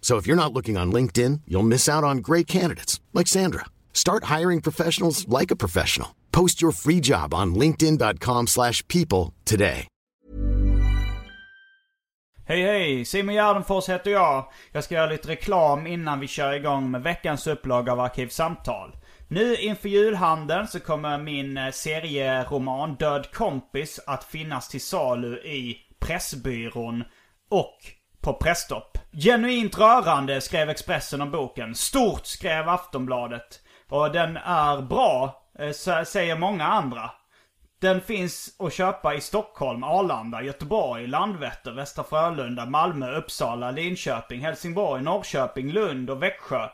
So if you're not looking on LinkedIn, you'll miss out on great candidates like Sandra. Start hiring professionals like a professional. Post your free job on linkedin.com/people today. Hej hej! Simon Gärdenfors heter jag. Jag ska göra lite reklam innan vi kör igång med veckans upplaga av Arkivsamtal. Nu inför julhandeln så kommer min eh, serieroman Död kompis att finnas till salu i Pressbyrån och på Presstopp. Genuint rörande skrev Expressen om boken. Stort skrev Aftonbladet. Och den är bra, eh, säger många andra. Den finns att köpa i Stockholm, Arlanda, Göteborg, Landvetter, Västra Frölunda, Malmö, Uppsala, Linköping, Helsingborg, Norrköping, Lund och Växjö.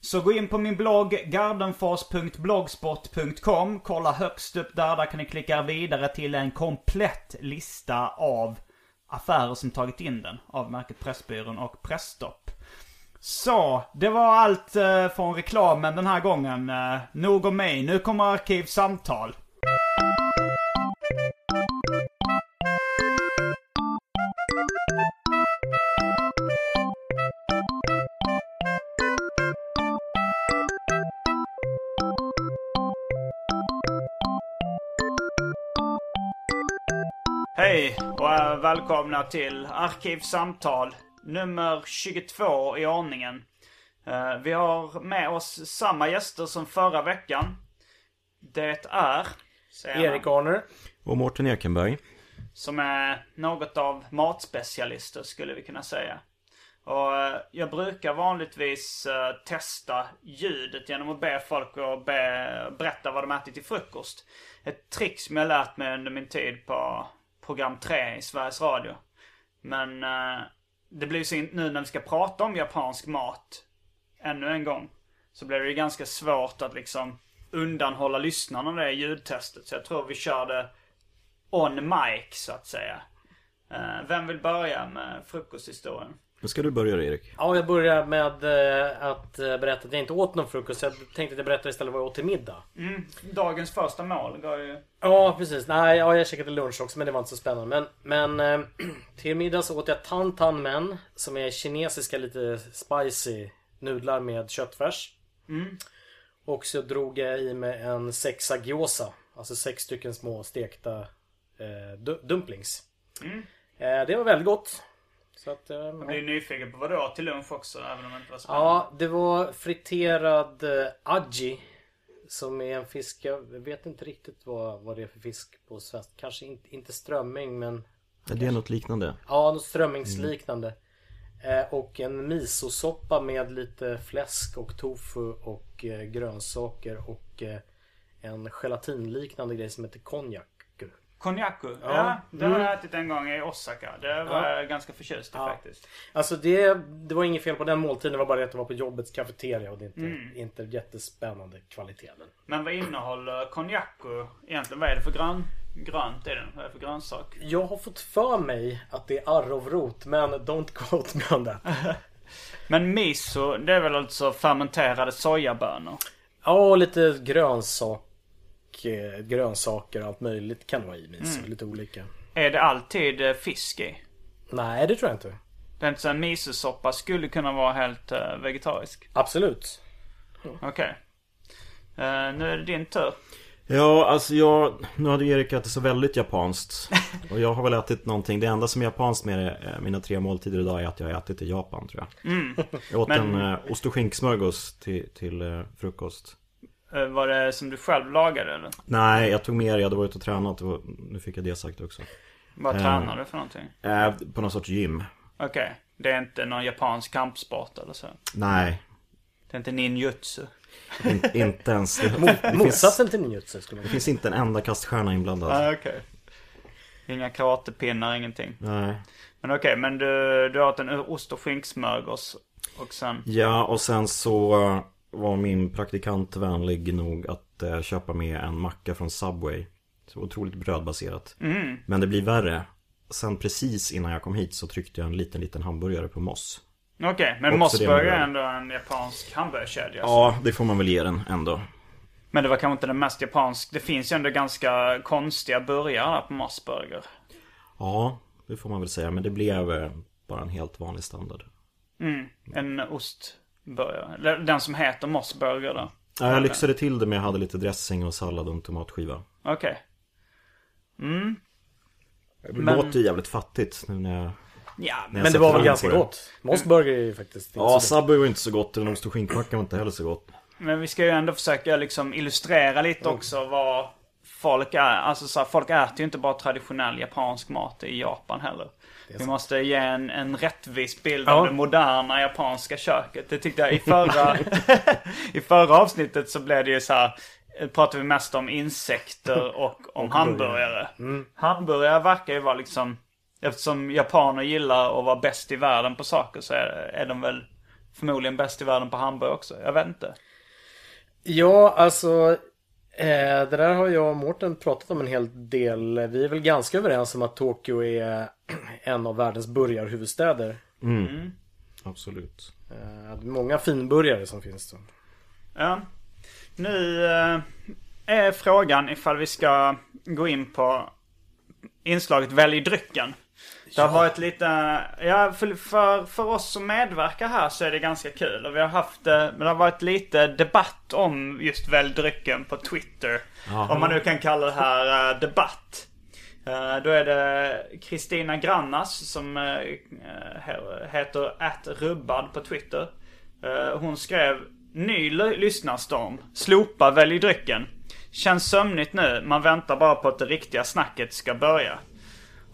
Så gå in på min blogg gardenfors.blogspot.com. Kolla högst upp där, där kan ni klicka vidare till en komplett lista av affärer som tagit in den. Av märket Pressbyrån och Pressstopp. Så, det var allt eh, från reklamen den här gången. Eh, nog om mig, nu kommer Arkivsamtal. Hej och eh, välkomna till Arkivsamtal nummer 22 i ordningen. Eh, Vi har med oss samma gäster som förra veckan. Det är... Erik Arner. Och Mårten Ekenberg. Som är något av matspecialister skulle vi kunna säga. Och eh, jag brukar vanligtvis testa ljudet genom att be folk att be, berätta vad de ätit till frukost. Ett trick som jag lärt mig under min tid på program 3 i Sveriges Radio. Men eh, det blir ju så in, nu när vi ska prata om japansk mat ännu en gång. Så blir det ju ganska svårt att liksom undanhålla lyssnarna det ljudtestet. Så jag tror vi kör det on mic så att säga. Eh, vem vill börja med frukosthistorien? Då ska du börja Erik. Ja, jag börjar med eh, att eh, berätta att jag inte åt någon frukost. Jag tänkte att jag berättar istället vad jag åt till middag. Mm, dagens första mål gav ju... Ja, precis. Nej, ja, jag käkade lunch också men det var inte så spännande. Men, men eh, till middag så åt jag tan tan men som är kinesiska lite spicy nudlar med köttfärs. Och så drog jag i mig en sexa gyoza. Alltså sex stycken små stekta eh, du- dumplings. Eh, det var väldigt gott. Så att, eh, Jag blir nyfiken på vad du åt till lunch också, även om det inte var spännande. Ja, det var friterad eh, aji. Som är en fisk, jag vet inte riktigt vad, vad det är för fisk på svenska. Kanske inte, inte strömming men Ja, Det är något liknande. ja, något strömmingsliknande. Eh, och en misosoppa med lite fläsk och tofu och eh, grönsaker och eh, en gelatinliknande grej som heter konjak. Konjaku? Ja. det har jag ätit en gång i Osaka. Det var jag ganska förtjust i faktiskt. Alltså det, det var inget fel på den måltiden. Det var bara det att det var på jobbets kafeteria och det är inte, inte jättespännande kvalitet. Men... Vad innehåller konjaku egentligen? Vad är det för grön, grönt i den? Vad är det för grönsak? Jag har fått för mig att det är arrovrot men don't quote me on that. Men miso, det är väl alltså fermenterade sojabönor? Ja, och lite grönsak, eh, grönsaker och allt möjligt kan det vara i miso. Lite olika. Är det alltid eh, fisk i? Nej, det tror jag inte. Så en misosoppa skulle kunna vara helt eh, vegetarisk? Absolut. Okej. Eh, nu är det din tur. Ja, alltså jag... Nu hade Erik ätit så väldigt japanskt. Och jag har väl ätit någonting. Det enda som är japanskt med det, mina tre måltider idag är att jag har ätit i Japan tror jag. Jag åt Men- en ost och skinksmörgås till, till frukost. Eh, Var det som du själv lagade eller? Nej, jag tog med det. Jag hade varit och tränat. Och nu fick jag det sagt också. Vad Eh. tränar du för någonting? Eh, på någon sorts gym. Okej. Det är inte någon japansk kampsport eller så? Nej, Det är inte ninjutsu? in, inte ens. Det, det, finns, Motsatsen till ninjutsu skulle man det finns inte en enda kaststjärna inblandad. Ah, okej. Inga karatepinnar, ingenting. Nej. Men okej, men du, du åt en ost och skinksmörgås. Och sen... Ja, och sen så var min praktikant vänlig nog att eh, köpa med en macka från Subway. Så otroligt brödbaserat. Mm. Men det blir värre. Sen precis innan jag kom hit så tryckte jag en liten, liten hamburgare på Moss. Okej, men Också Mossburger är ändå en japansk hamburgerkedja. så- Ja, det får man väl ge den ändå. Men det var kanske inte den mest japansk. Det finns ju ändå ganska konstiga burgare på Mossburger. Ja, det får man väl säga. Men det blev eh, bara en helt vanlig standard. En ostburgare. Eller Den som heter Mossburger då. Ja, jag lyxade till det med att jag hade lite dressing och sallad och en tomatskiva. Okej. Det Men- låter ju jävligt fattigt nu när jag... Ja, när jag Men det var väl ganska det. gott. Mossburger är ju faktiskt inte Ja. Subway var inte så gott. och Den ost och skinkmackan var inte heller så gott. Men vi ska ju ändå försöka liksom illustrera lite också vad folk är. Alltså så här, folk äter ju inte bara traditionell japansk mat i Japan heller. Vi måste ge en, en rättvis bild av Ja. det moderna japanska köket. Det tyckte jag i förra, i förra avsnittet så blev det ju så här. eh, Pratade vi mest om insekter och om hamburgare. Hamburgare verkar ju vara liksom Eftersom japaner gillar att vara bäst i världen på saker så är, är de väl förmodligen bäst i världen på hamburgare också. Jag vet inte. Ja, alltså. Eh, det där har jag och Mårten pratat om en hel del. Vi är väl ganska överens om att Tokyo är en av världens burgarhuvudstäder. Absolut. Eh, många finburgare som finns då. Ja. Nu eh, är frågan ifall vi ska gå in på inslaget Välj drycken. Det har varit lite, ja för, för, för oss som medverkar här så är det ganska kul. Och vi har haft, eh, men det har varit lite debatt om just Välj drycken på Twitter. Om man nu kan kalla det här eh, debatt. Eh, Då är det Kristina Grannas som he- heter @rubbad på Twitter. Hon skrev Ny lyssnarstorm. Slopa välj drycken. Känns sömnigt nu. Man väntar bara på att det riktiga snacket ska börja.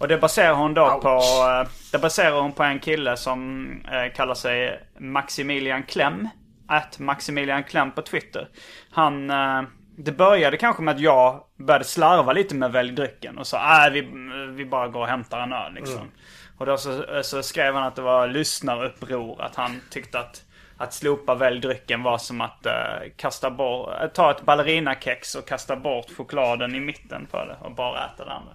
Och det baserar hon då på, eh, det baserar hon på en kille som eh, kallar sig Maximilian Klem. Att Maximilian Klem på Twitter. Han, eh, det började kanske med att jag började slarva lite med välj drycken. Och sa äh, vi, vi bara går och hämtar en öl liksom. Och då så, så skrev han att det var lyssnaruppror. Att han tyckte att att slopa välj drycken var som att eh, kasta bort, ta ett ballerinakex och kasta bort chokladen i mitten på det och bara äta det andra.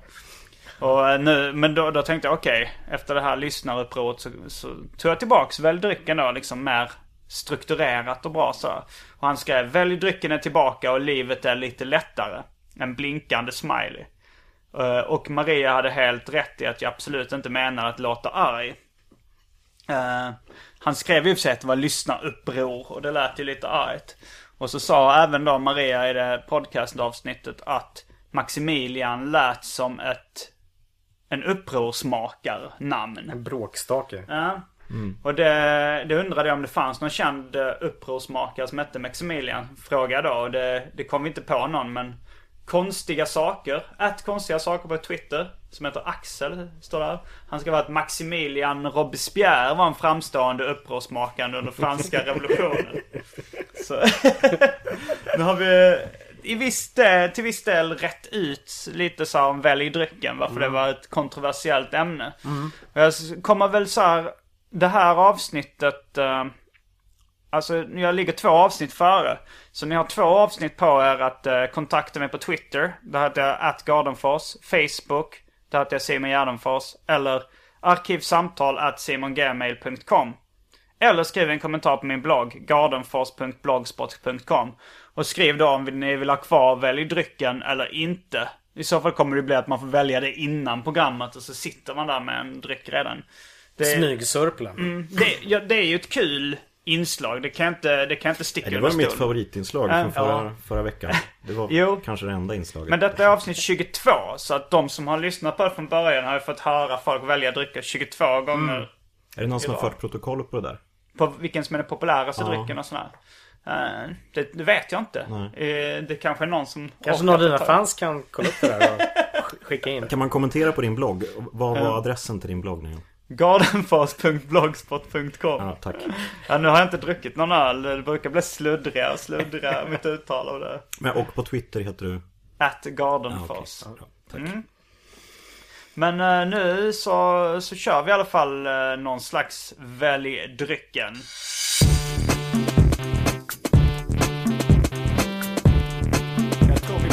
Och eh, nu, men då, då tänkte jag okej, efter det här lyssnarupproret så, så tog jag tillbaks välj drycken då liksom mer strukturerat och bra så. Och han skrev välj drycken är tillbaka och livet är lite lättare. En blinkande smiley. Eh, och Maria hade helt rätt i att jag absolut inte menar att låta arg. Eh, han skrev ju för sig att det var lyssnaruppror och det lät ju lite argt. Och så sa även då Maria i det podcastavsnittet att Maximilian lät som ett en upprorsmakar-namn. En bråkstake. Ja. Och det, det undrade jag om det fanns någon känd eh, upprorsmakare som hette Maximilian. Frågade då och det, det kom vi inte på någon men Konstiga saker. Ett konstiga saker på Twitter. Som heter Axel, står där. Han ska vara att Maximilian Robespierre var en framstående upprorsmakare under franska revolutionen. Så nu har vi i viss del, till viss del rätt ut lite så om välj drycken. Varför det var ett kontroversiellt ämne. Och jag kommer väl så här, det här avsnittet. Eh, alltså jag ligger två avsnitt före. Så ni har två avsnitt på er att eh, kontakta mig på Twitter. Där heter jag atgardenfors. Facebook. Där heter jag Simon Gärdenfors. Eller arkivsamtal at simongmail.com. Eller skriv en kommentar på min blogg, gardenfors.blogspot.com. Och skriv då om ni vill ha kvar välj drycken eller inte. I så fall kommer det bli att man får välja det innan programmet och så sitter man där med en dryck redan. Det, Smygsörpla. det, ja, det är ju ett kul inslag. Det kan inte, det kan inte sticka Nej, det var under mitt favoritinslag från förra, förra veckan. Det var Jo. kanske det enda inslaget. Men detta är avsnitt 22, så att de som har lyssnat på det från början har ju fått höra folk välja drycker 22 gånger. Är det någon som har fört protokoll på det där? På vilken som är den populäraste Ja. drycken och sådär. Eh, det, det vet jag inte. Eh, det kanske är någon som... Kanske någon av dina fans kan kolla upp det där och sk- skicka in. Kan man kommentera på din blogg? Vad var Ja. adressen till din blogg nu? Gardenfors.blogspot.com Ja, tack. Ja, nu har jag inte druckit någon öl. Det brukar bli sluddrigare och sluddrigare mitt uttal av det. Men, och på Twitter heter du? At Ja, okej. Gardenfors. Ja, tack. Men eh, nu så, så kör vi i alla fall någon slags välj drycken.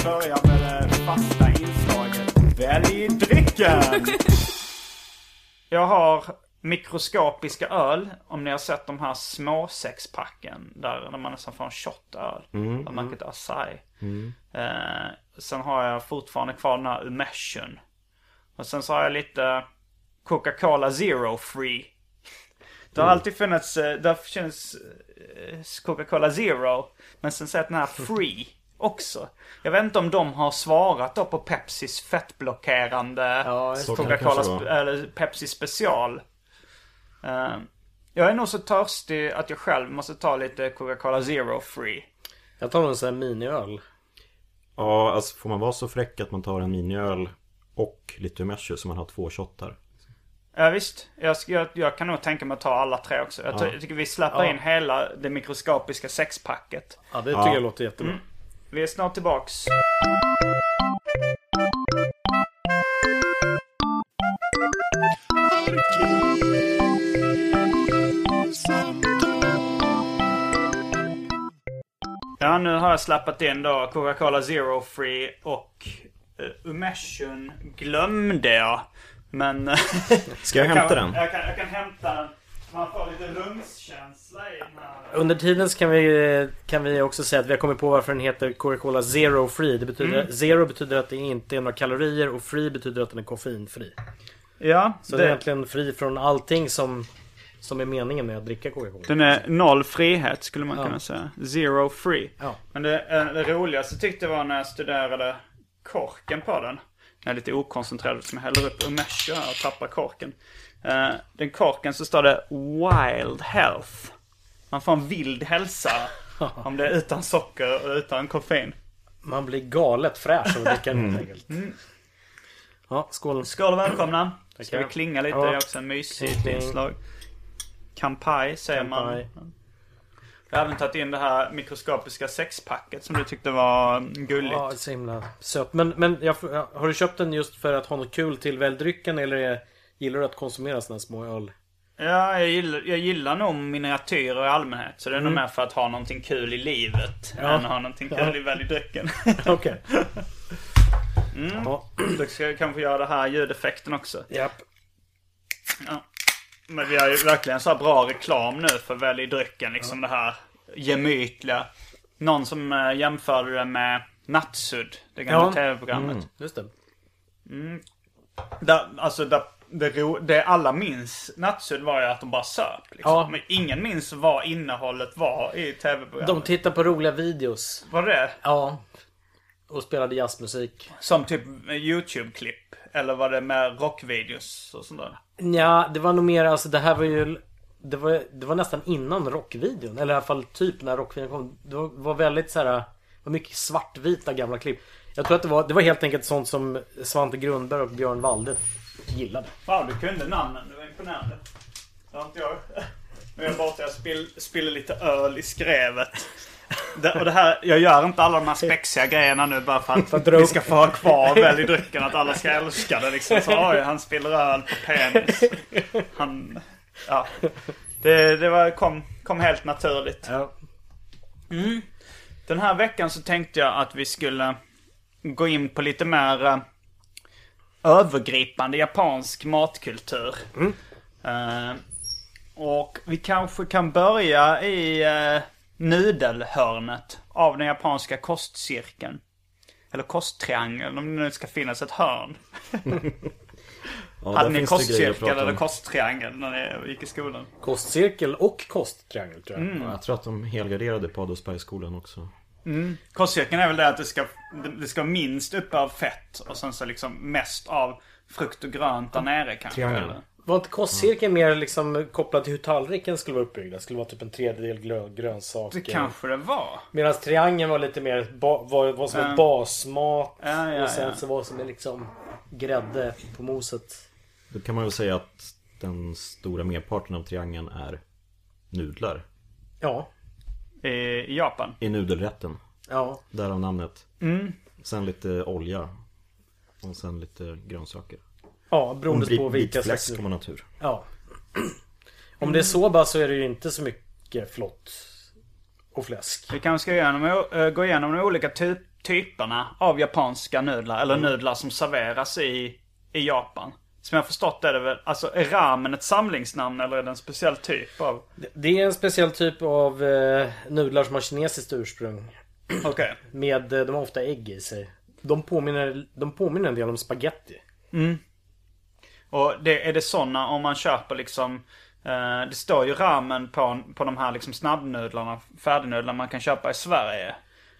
Börjar med det fasta inslaget. Välj drycken! Jag har mikroskopiska öl. Om ni har sett de här små sexpacken. Där, där man nästan får en shot öl. Mm. Av märket Asahi. Eh, sen har jag fortfarande kvar den här Umession. Och sen så har jag lite Coca-Cola Zero Free. Det har alltid funnits, eh, det har funnits eh, Coca-Cola Zero. Men sen så är den här Free också. Jag vet inte om de har svarat då på Pepsis fettblockerande Ja, Coca-Cola, eller Pepsi special. Eh, jag är nog så törstig att jag själv måste ta lite Coca-Cola Zero Free. Jag tar en sån här miniöl. Ja, alltså får man vara så fräck att man tar en miniöl och lite Umeshu så man har två shottar? Ja visst. Jag, jag, jag kan nog tänka mig att ta alla tre också. Jag, ty- jag tycker vi släpper Ja. in hela det mikroskopiska sexpacket. Ja, det tycker Ja. jag låter jättebra. Vi är snart tillbaks. Ja, nu har jag släppt in då Coca-Cola Zero Free och uh, Umession glömde jag. Men... Ska jag hämta kan, den? Jag kan, jag kan hämta den. Man får lite rumskänsla i den här. Under tiden så kan vi, kan vi också säga att vi har kommit på varför den heter Coca-Cola Zero Free. Det betyder, Zero betyder att det inte är några kalorier och Free betyder att den är koffeinfri. Ja, Så det är egentligen fri från allting som, som är meningen med att dricka Coca-Cola. Den är noll frihet skulle man Ja. kunna säga. Zero free. Ja. Men det, eh, det roligaste tyckte jag var när jag studerade korken på den. Jag är lite okoncentrerad som jag häller upp Umeshu här och tappar korken. Eh, den korken så står det Wild Health. Man får en vild hälsa om det är utan socker och utan koffein. Man blir galet fräsch av att dricka den helt enkelt. Ja, skål. Skål och välkomna. Ska vi klinga lite? Ja. Det är också en mysigt inslag. Kampai säger Kampai. man. Jag har även tagit in det här mikroskopiska sexpacket som du tyckte var gulligt. Ja, så himla söt. Men, men jag, har du köpt den just för att ha något kul till väldrycken eller är, gillar du att konsumera här små öl? Ja, jag gillar, jag gillar nog miniatyrer i allmänhet. Så det är nog mer för att ha någonting kul i livet. Mm. Ja. Än att ha någonting kul Ja. i väldrycken. Okej. Ja, Då ska jag kanske göra det här ljudeffekten också. japp. Ja. Men vi har ju verkligen så bra reklam nu för välj drycken. Liksom det här gemytliga. Någon som äh, jämförde det med Nattsudd. Det gamla Ja. tv-programmet. Just det. Där, alltså där, det, ro, det alla minns Nattsudd var ju att de bara söp. Liksom. Ja. Men ingen minns vad innehållet var i tv-programmet. De tittar på roliga videos. Var det Ja. Och spelade jazzmusik. som typ YouTube-klipp? Eller var det med rockvideos och sånt där? Ja, det var nog mer alltså det här var ju det var, det var nästan innan rockvideon. Eller i alla fall typ när rockvideon kom. Det var, var väldigt så här. Var mycket svartvita gamla klipp. Jag tror att det var, det var helt enkelt sånt som Svante Grundberg och Björn Walde gillade. Fan, du kunde namnen. Det var imponerande. Det har inte jag. Nu är jag borta. Jag spill, spiller lite öl i skrevet. Det, och det här, jag gör inte alla de här spexiga grejerna nu bara för att, vi ska få ha kvar väl i drycken. Att alla ska älska det liksom. Så oj, han spiller öl på penis. Han... Ja. Det, det var, kom, kom helt naturligt. Ja. Den här veckan så tänkte jag att vi skulle gå in på lite mer eh, övergripande japansk matkultur. Eh, och vi kanske kan börja i uh, nudelhörnet av den japanska kostcirkeln. Eller kosttriangeln om det nu ska finnas ett hörn. Ja, Hade ni kostcirkel eller kosttriangel när ni gick i skolan? Kostcirkel och kosttriangel tror jag. Ja, jag tror att de helgarderade på Adolfsbergsskolan också. Kostcirkeln är väl det att det ska, det- ska minst uppe av fett och sen så liksom mest av frukt och grönt där nere kanske. Triangel. Eller? Var inte kostcirkeln mer liksom kopplad till hur tallriken skulle vara uppbyggd? Det skulle vara typ en tredjedel grö- grönsaker. Det kanske det var. Medan triangeln var lite mer ba- var, var som ett basmat. Ja, ja, och sen ja. så var det som en liksom grädde på moset. Då kan man väl säga att den stora merparten av triangeln är nudlar. Ja. I, Japan. I nudelrätten. Ja. Därav namnet. Sen lite olja. Och sen lite grönsaker. Ja, beroende på vilka slags... om man har tur. Ja. Om det är soba så är det ju inte så mycket flott och fläsk. Vi kanske ska igenom, äh, gå igenom de olika ty typerna av japanska nudlar. Eller nudlar som serveras i, i Japan. Som jag förstått är det väl, alltså är ramen ett samlingsnamn eller är det en speciell typ av... Det- är en speciell typ av eh, nudlar som har kinesiskt ursprung. Okej. Med, eh, de har ofta ägg i sig. De påminner, de påminner en del om spaghetti. Och det, är det sådana om man köper liksom eh, Det står ju ramen på, på de här liksom snabbnudlarna, färdignudlarna man kan köpa i Sverige.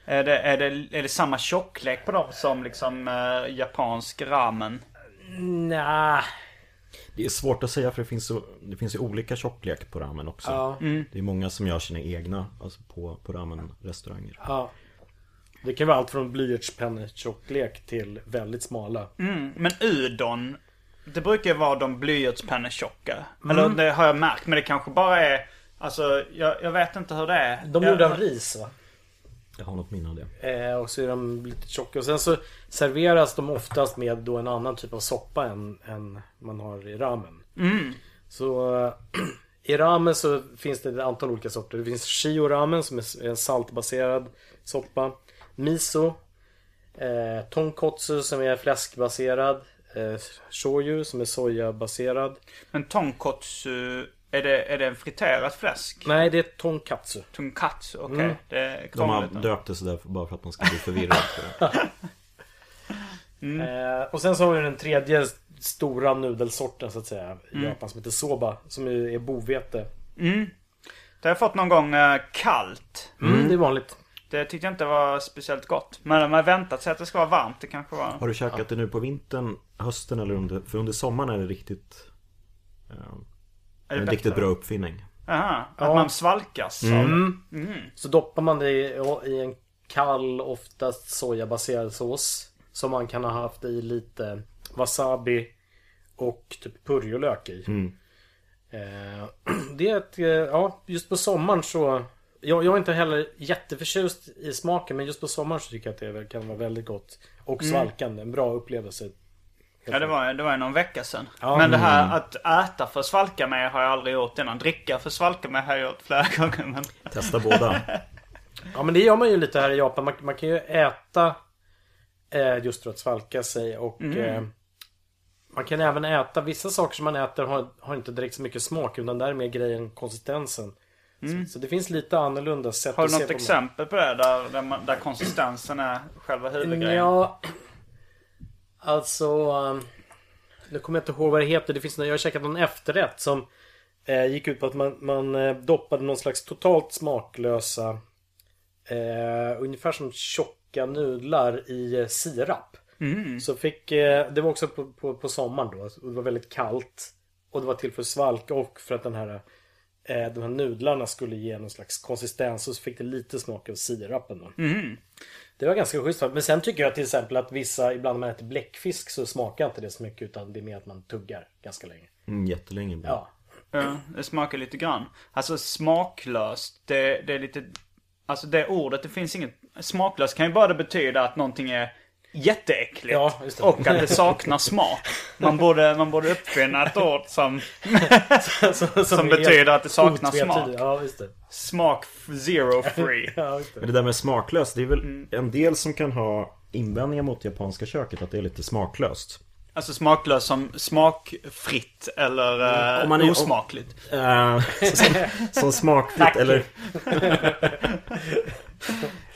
Är det, är det, är det samma tjocklek på dem som liksom eh, japansk ramen? Nja. Det är svårt att säga för det finns, så, det finns ju olika tjocklek på ramen också. Ja. Det är många som gör sina egna alltså på, på ramen-restauranger. Ja. Det kan vara allt från blyertspennetjocklek till väldigt smala. Mm, men udon, det brukar ju vara de blyertspennetjocka. Eller det har jag märkt, men det kanske bara är Alltså, jag, jag vet inte hur det är. De är jag, gjorda av ris va? Jag har något minne av det. Eh, och så är de lite tjocka. Och sen så serveras de oftast med då en annan typ av soppa än, än man har i ramen. Så eh, i ramen så finns det ett antal olika sorter. Det finns shio ramen som är en saltbaserad soppa. Miso. Eh, tonkotsu som är fläskbaserad. Eh, shoyu som är sojabaserad. Men tonkotsu, är det, är det en friterat fläsk? Nej, det är tonkatsu. Tonkatsu, okej. Det är De har döpt det sådär bara för att man ska bli förvirrad. Eh, och sen så har vi den tredje stora nudelsorten så att säga i Japan som heter soba. Som är, bovete. Det har jag fått någon gång eh, kallt. Mm. Det är vanligt. Det tyckte jag inte var speciellt gott. Men de har väntat sig att det ska vara varmt. Det kanske var... Har du käkat det nu på vintern, hösten eller under... För under sommaren är det riktigt... eh, Är det en bättre? riktigt bra uppfinning. Aha, att Ja. man svalkas av det. Så doppar man det i, i en kall, oftast sojabaserad sås. Som man kan ha haft i lite wasabi och typ purjolök i. Eh, det är ett, eh, ja just på sommaren så jag, jag är inte heller jätteförtjust i smaken men just på sommaren så tycker jag att det kan vara väldigt gott. Och svalkande, en bra upplevelse. Ja, det var, det var någon vecka sedan. Ja. Men det här att äta för att svalka mig har jag aldrig gjort innan. Dricka för att svalka mig har jag gjort flera gånger. Men... Testa båda. Ja men det gör man ju lite här i Japan. Man, man kan ju äta eh, just för att svalka sig och eh, man kan även äta vissa saker som man äter har, har inte direkt så mycket smak utan där är mer grejen konsistensen. Så, så det finns lite annorlunda sätt Har att du se något på exempel på det? Där, där, man, där konsistensen är själva huvudgrejen? Ja, alltså um, nu kommer jag inte ihåg vad det heter. Det finns, jag har käkat någon efterrätt som eh, gick ut på att man, man eh, doppade någon slags totalt smaklösa eh, ungefär som tjocka nudlar i eh, sirap. Så fick, eh, det var också på, på, på sommaren då. Det var väldigt kallt. Och det var till för att svalka och för att den här eh, de här nudlarna skulle ge någon slags konsistens och så fick det lite smak av sirapen då. Det var ganska schysst. Men sen tycker jag till exempel att vissa, ibland när man äter bläckfisk så smakar inte det så mycket utan det är mer att man tuggar ganska länge. Mm, jättelänge. Ja. Ja, det smakar lite grann. Alltså smaklöst, det, det är lite... Alltså det ordet, det finns inget... Smaklöst kan ju bara betyda att någonting är jätteäckligt. Ja, just det. Och att det saknar smak. Man borde, man borde uppfinna ett ord som... som, Som betyder att det saknar otvetydigt. smak. Ja, just det. Smak zero free. Ja, just det. Men det där med smaklöst, det är väl Mm. en del som kan ha invändningar mot japanska köket, att det är lite smaklöst. Alltså smaklöst som smakfritt eller eh, Om man är- om- osmakligt. Eh, som, som smakfritt eller...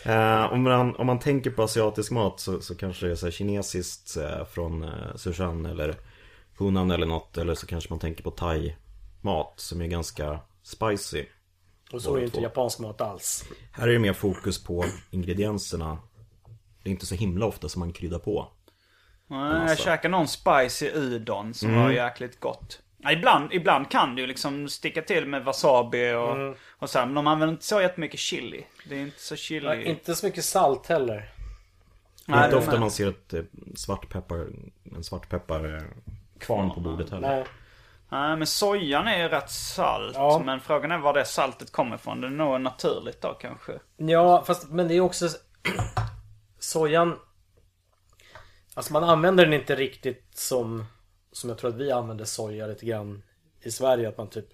Eh, om, man, om man tänker på asiatisk mat så, så kanske det är så här kinesiskt eh, från uh, Sichuan eller Hunan eller något eller så kanske man tänker på thai-mat som är ganska spicy. Och så är det inte japansk mat alls. Här är det mer fokus på ingredienserna. Det är inte så himla ofta som man kryddar på. Nej, jag käkade någon spicy udon som var jäkligt gott. Ja, ibland, ibland kan ju liksom sticka till med wasabi och, och så här, Men de använder inte så jättemycket chili. Det är inte så chili. Ja, inte så mycket salt heller. Det är Nej, inte ofta man ser ett eh, svartpeppar, en svartpeppar eh, kvarn på bordet heller. Nej. Nej, men sojan är ju rätt salt. Ja. Men frågan är var det saltet kommer ifrån. Det är nog naturligt då kanske. Ja, fast men det är också Sojan Alltså man använder den inte riktigt som Som jag tror att vi använder soja lite grann I Sverige att man typ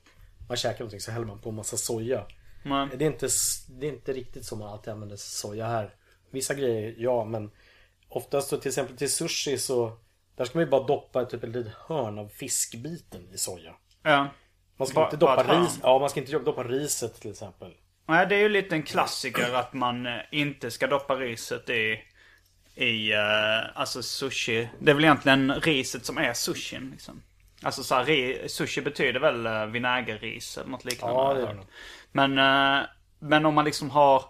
Man käkar någonting så häller man på en massa soja. Men, Det är inte, det är inte riktigt som man alltid använder soja här. Vissa grejer, ja men Oftast då till exempel till sushi så Där ska man ju bara doppa typ ett litet hörn av fiskbiten i soja. Ja. Man ska Ba- inte doppa ris, ja man ska inte doppa riset till exempel. Nej, det är ju lite en klassiker att man eh, inte ska doppa riset i, i eh, alltså sushi. Det är väl egentligen riset som är sushin liksom. Alltså så här, ri, sushi betyder väl uh, vinägerris eller något liknande. Ja, det gör det. Men, eh, men om man liksom har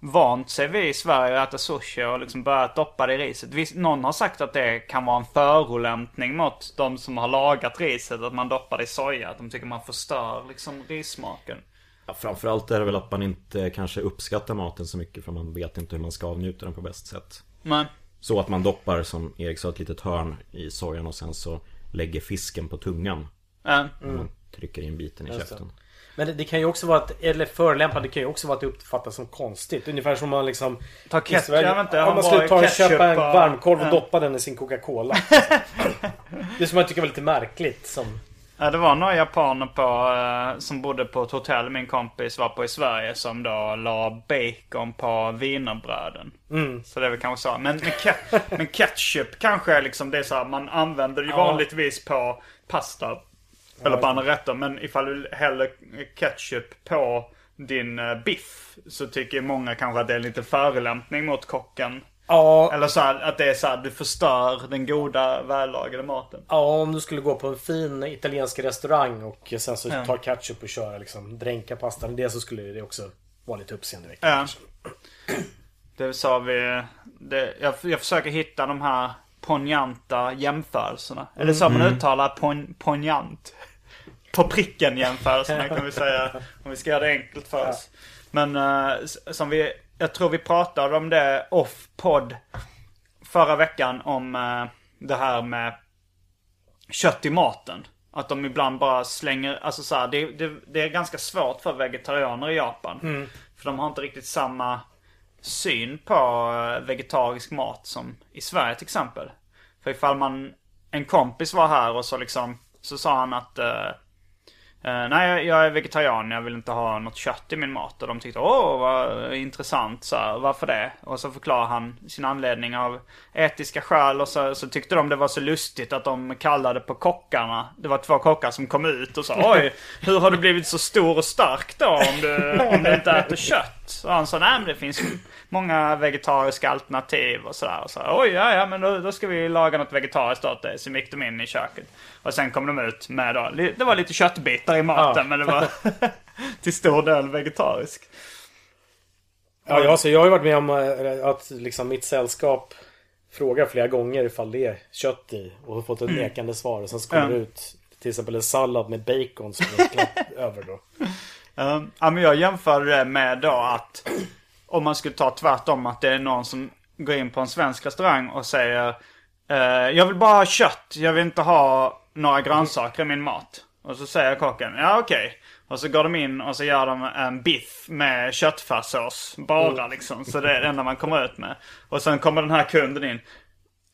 vant sig vid i Sverige att äta sushi och liksom börjat doppa det i riset. Visst, någon har sagt att det kan vara en förolämpning mot de som har lagat riset. Att man doppar det i soja. Att de tycker man förstör liksom rissmaken. Ja, framförallt är det väl att man inte kanske uppskattar maten så mycket för man vet inte hur man ska avnjuta den på bäst sätt. Men, Så att man doppar, som Erik sa, ett litet hörn i sojan och sen så lägger fisken på tungan. När man trycker in biten i Just käften. Men det, det kan ju också vara att, eller förolämpande, det kan ju också vara att det uppfattas som konstigt. Ungefär som man liksom... Ta ketchup, Sverige- jag vet inte, har man skulle ta och ketchup köpa en och- varmkorv och doppa den i sin Coca-Cola. det som jag tycker var lite märkligt. Som... Ja, det var några japaner på, eh, som bodde på ett hotell min kompis var på i Sverige som då la bacon på wienerbröden. Så det är väl kanske så. Men, men, ke- men ketchup kanske är liksom det är så här, man använder ju vanligtvis på pasta. Eller på andra rätter. Men ifall du häller ketchup på din eh, biff så tycker många kanske att det är lite förolämpning mot kocken. Ja, Eller så här, att det är så här, du förstör den goda vällagade maten. ja, om du skulle gå på en fin italiensk restaurang och sen så Ja. tar ketchup och köra liksom, dränka pastan i det så skulle det också vara lite uppseendeväckande. Ja. Det sa vi. Det, jag, jag försöker hitta de här poignanta jämförelserna. Är det så man uttalar pon, poignant? På pricken jämförelserna kan vi säga. Om vi ska göra det enkelt för oss. Men s- som vi, jag tror vi pratade om det off-podd förra veckan om eh, det här med kött i maten. Att de ibland bara slänger, alltså så här, det, det, det är ganska svårt för vegetarianer i Japan. För de har inte riktigt samma syn på eh, vegetarisk mat som i Sverige till exempel. För ifall man, en kompis var här och så liksom, så sa han att eh, Uh, Nej, jag- jag är vegetarian. Jag vill inte ha något kött i min mat. Och de tyckte åh vad intressant. Så här, varför det? Och så förklarar han sin anledning av etiska skäl. Och så, så tyckte de det var så lustigt att de kallade på kockarna. Det var två kockar som kom ut och sa oj, hur har du blivit så stor och stark då om du, om du inte äter kött? Och han sa nej men det finns många vegetariska alternativ och sådär. Och så, oj, ja, ja men då, då ska vi laga något vegetariskt åt dig. Så gick de in i köket. Och sen kom de ut med då, det var lite köttbitar i maten Ja. men det var till stor del vegetariskt. Ja, jag, alltså, jag har ju varit med om eh, att liksom, mitt sällskap frågar flera gånger ifall det är kött i och har fått ett nekande svar. Och sen så kommer Mm. Det ut till exempel en sallad med bacon som är över då. Um, ja, men jag jämför det med då att om man skulle ta tvärtom att det är någon som går in på en svensk restaurang och säger eh, Jag vill bara ha kött, jag vill inte ha några grönsaker i min mat. Och så säger kocken, ja okej. Och så går de in och så gör de en biff med köttfärssås. Bara liksom. Så det är det enda man kommer ut med. Och sen kommer den här kunden in.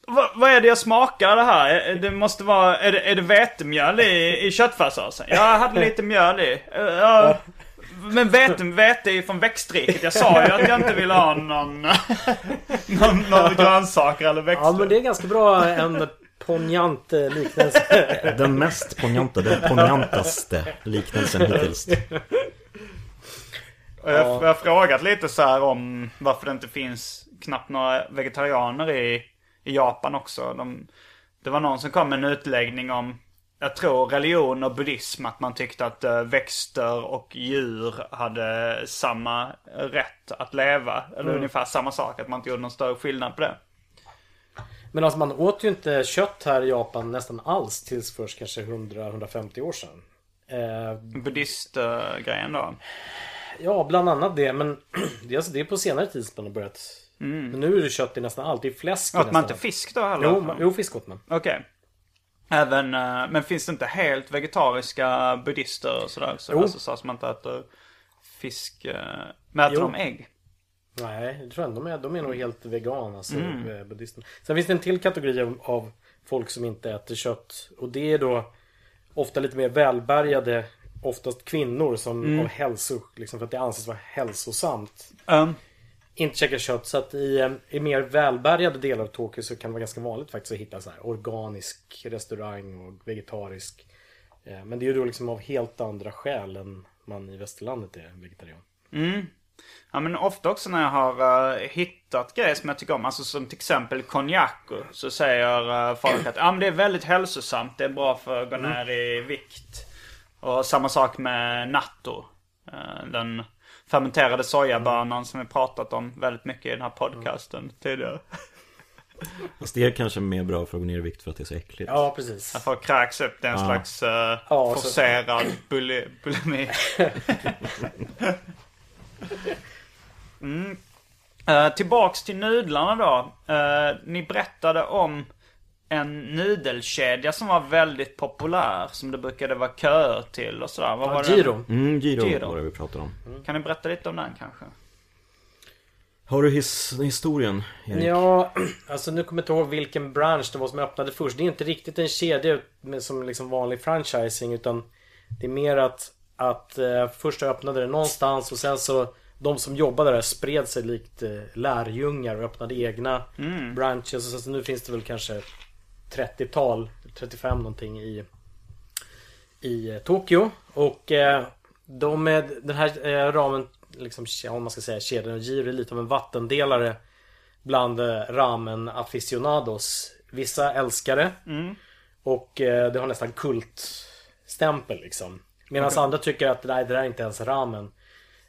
Va, vad är det jag smakar det här? Det måste vara, är det, är det vetemjöl i, i köttfärssåsen? Ja, jag hade lite mjöl i. Ja. Men vete, vete är ju från växtriket. Jag sa ju att jag inte ville ha någon, någon, någon grönsaker eller växter. Ja, men det är ganska bra en poignant eh, liknelse. Den mest poignanta, den poignantaste liknelsen hittills. Jag, jag har frågat lite så här om varför det inte finns knappt några vegetarianer i, i Japan också. De, det var någon som kom med en utläggning om jag tror religion och buddhism att man tyckte att eh, växter och djur hade samma rätt att leva. Eller ungefär samma sak, att man inte gjorde någon större skillnad på det. Men alltså man åt ju inte kött här i Japan nästan alls tills först kanske 100-150 år sedan. Eh, Buddhistgrejen då. ja, bland annat det. Men det är, alltså, det är på senare tid som man har börjat. Men nu är det kött i nästan allt. Det är fläsk Åt man inte fisk då allt. heller? Jo, jo, fisk åt man. Okej. Även, eh, men finns det inte helt vegetariska buddhister och sådär? Så, alltså, så att man inte äter fisk. eh, Men äter Jo. de ägg? Nej, jag tror ändå de är, de är nog helt vegan alltså, Mm. eh, buddhisterna. Sen finns det en till kategori av, av folk som inte äter kött. Och det är då ofta lite mer välbärgade, oftast kvinnor som Mm. av hälso, liksom för att det anses vara hälsosamt. Um, Inte käkar kött. Så att i, eh, i mer välbärgade delar av Tokyo så kan det vara ganska vanligt faktiskt att hitta så här organisk restaurang och vegetarisk. Eh, Men det är ju då liksom av helt andra skäl än man i västerlandet är vegetarian. Ja men ofta också när jag har eh, hittat grejer som jag tycker om, alltså som till exempel konjak. Så säger uh, folk att ah, men det är väldigt hälsosamt, det är bra för att gå ner i vikt. Och samma sak med natto. Eh, den fermenterade sojabönan som vi pratat om väldigt mycket i den här podcasten tidigare. Fast det är kanske mer bra för att gå ner i vikt för att det är så äckligt. Ja, precis. Att kräks upp, det är en Ja. slags uh, Ja, så- forcerad buli- bulimi. mm. Eh, tillbaks till nudlarna då. Eh, ni berättade om en nudelkedja som var väldigt populär. Som det brukade vara köer till och sådär. Vad var det? Giro. Mm, Giro, Giro. var det vi pratade om. Kan ni berätta lite om den kanske? Har du his historien, Erik? Ja, alltså nu kommer jag inte ihåg vilken bransch det var som öppnade först. Det är inte riktigt en kedja som liksom vanlig franchising utan det är mer att, att eh, först öppnade det någonstans och sen så de som jobbade där spred sig likt eh, lärjungar och öppnade egna branches. Och så nu finns det väl kanske 30-tal, 35 någonting i, i eh, Tokyo. Och eh, de med den här eh, ramen, liksom, om man ska säga kedjan, Giro är lite av en vattendelare bland eh, ramen aficionados. Vissa älskar det. Och eh, det har nästan kultstämpel liksom. Medan andra tycker att nej, det där är inte ens ramen.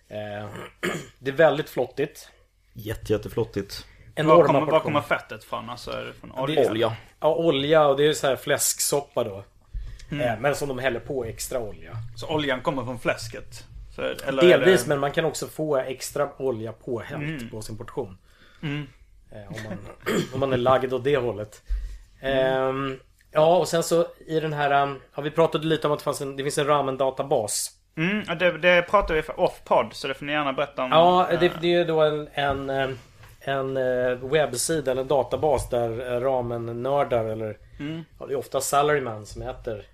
Eh, det är väldigt flottigt. Jätte, jätteflottigt. Var Enorma kommer, var kommer fettet från? Alltså det från olja? Olja. Ja, olja och det är så här fläsksoppa då. Eh, men som de häller på extra olja. Så oljan kommer från fläsket? Så, Delvis, det... men man kan också få extra olja påhällt på sin portion. Eh, om, man, om man är lagd åt det hållet. Ehm, ja, och sen så i den här... um, Ja, vi pratade lite om att det, fanns en, det finns en ramen-databas. Mm, det, det pratar vi för off-podd, så det får ni gärna berätta om. Ja, eh, det, det är då en, en, eh, en eh, webbsida eller en databas där eh, ramen-nördar eller ja, det är ofta salaryman som äter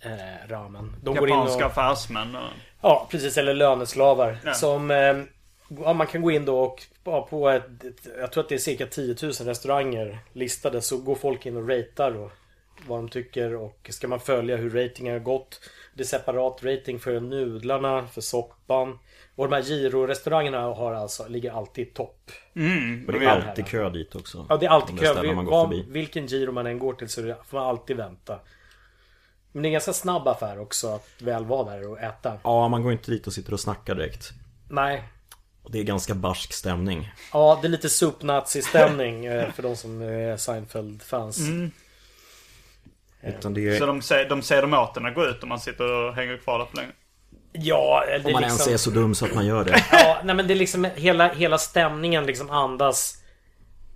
eh, ramen. De Japanska och, affärsmän och... Ja, precis. Eller löneslavar. Ja. Som eh, ja, man kan gå in då och ja, på ett, jag tror att det är cirka 10 000 restauranger listade så går folk in och ratear och vad de tycker och ska man följa hur ratingen har gått. Det är separat rating för nudlarna, för soppan. Och de här Giro-restaurangerna har alltså, ligger alltid topp. Mm, Och det vi- är alltid kö dit också. Ja, det är alltid De kö. går Var, förbi. vilken Giro man än går till så är får man alltid vänta. Men det är en ganska snabb affär också att väl vara där och äta. Ja, man går inte dit och sitter och snackar direkt. Nej, Och det är ganska barsk stämning. Ja, det är lite supnazi-stämning eh, för de som är Seinfeld-fans. Utan det Så är, de säger, de säger dem åt en att gå ut om man sitter och hänger kvar där för länge. Ja, det om man är ens liksom... är så dum så att man gör det. Ja, nej men det är liksom hela, hela stämningen liksom andas.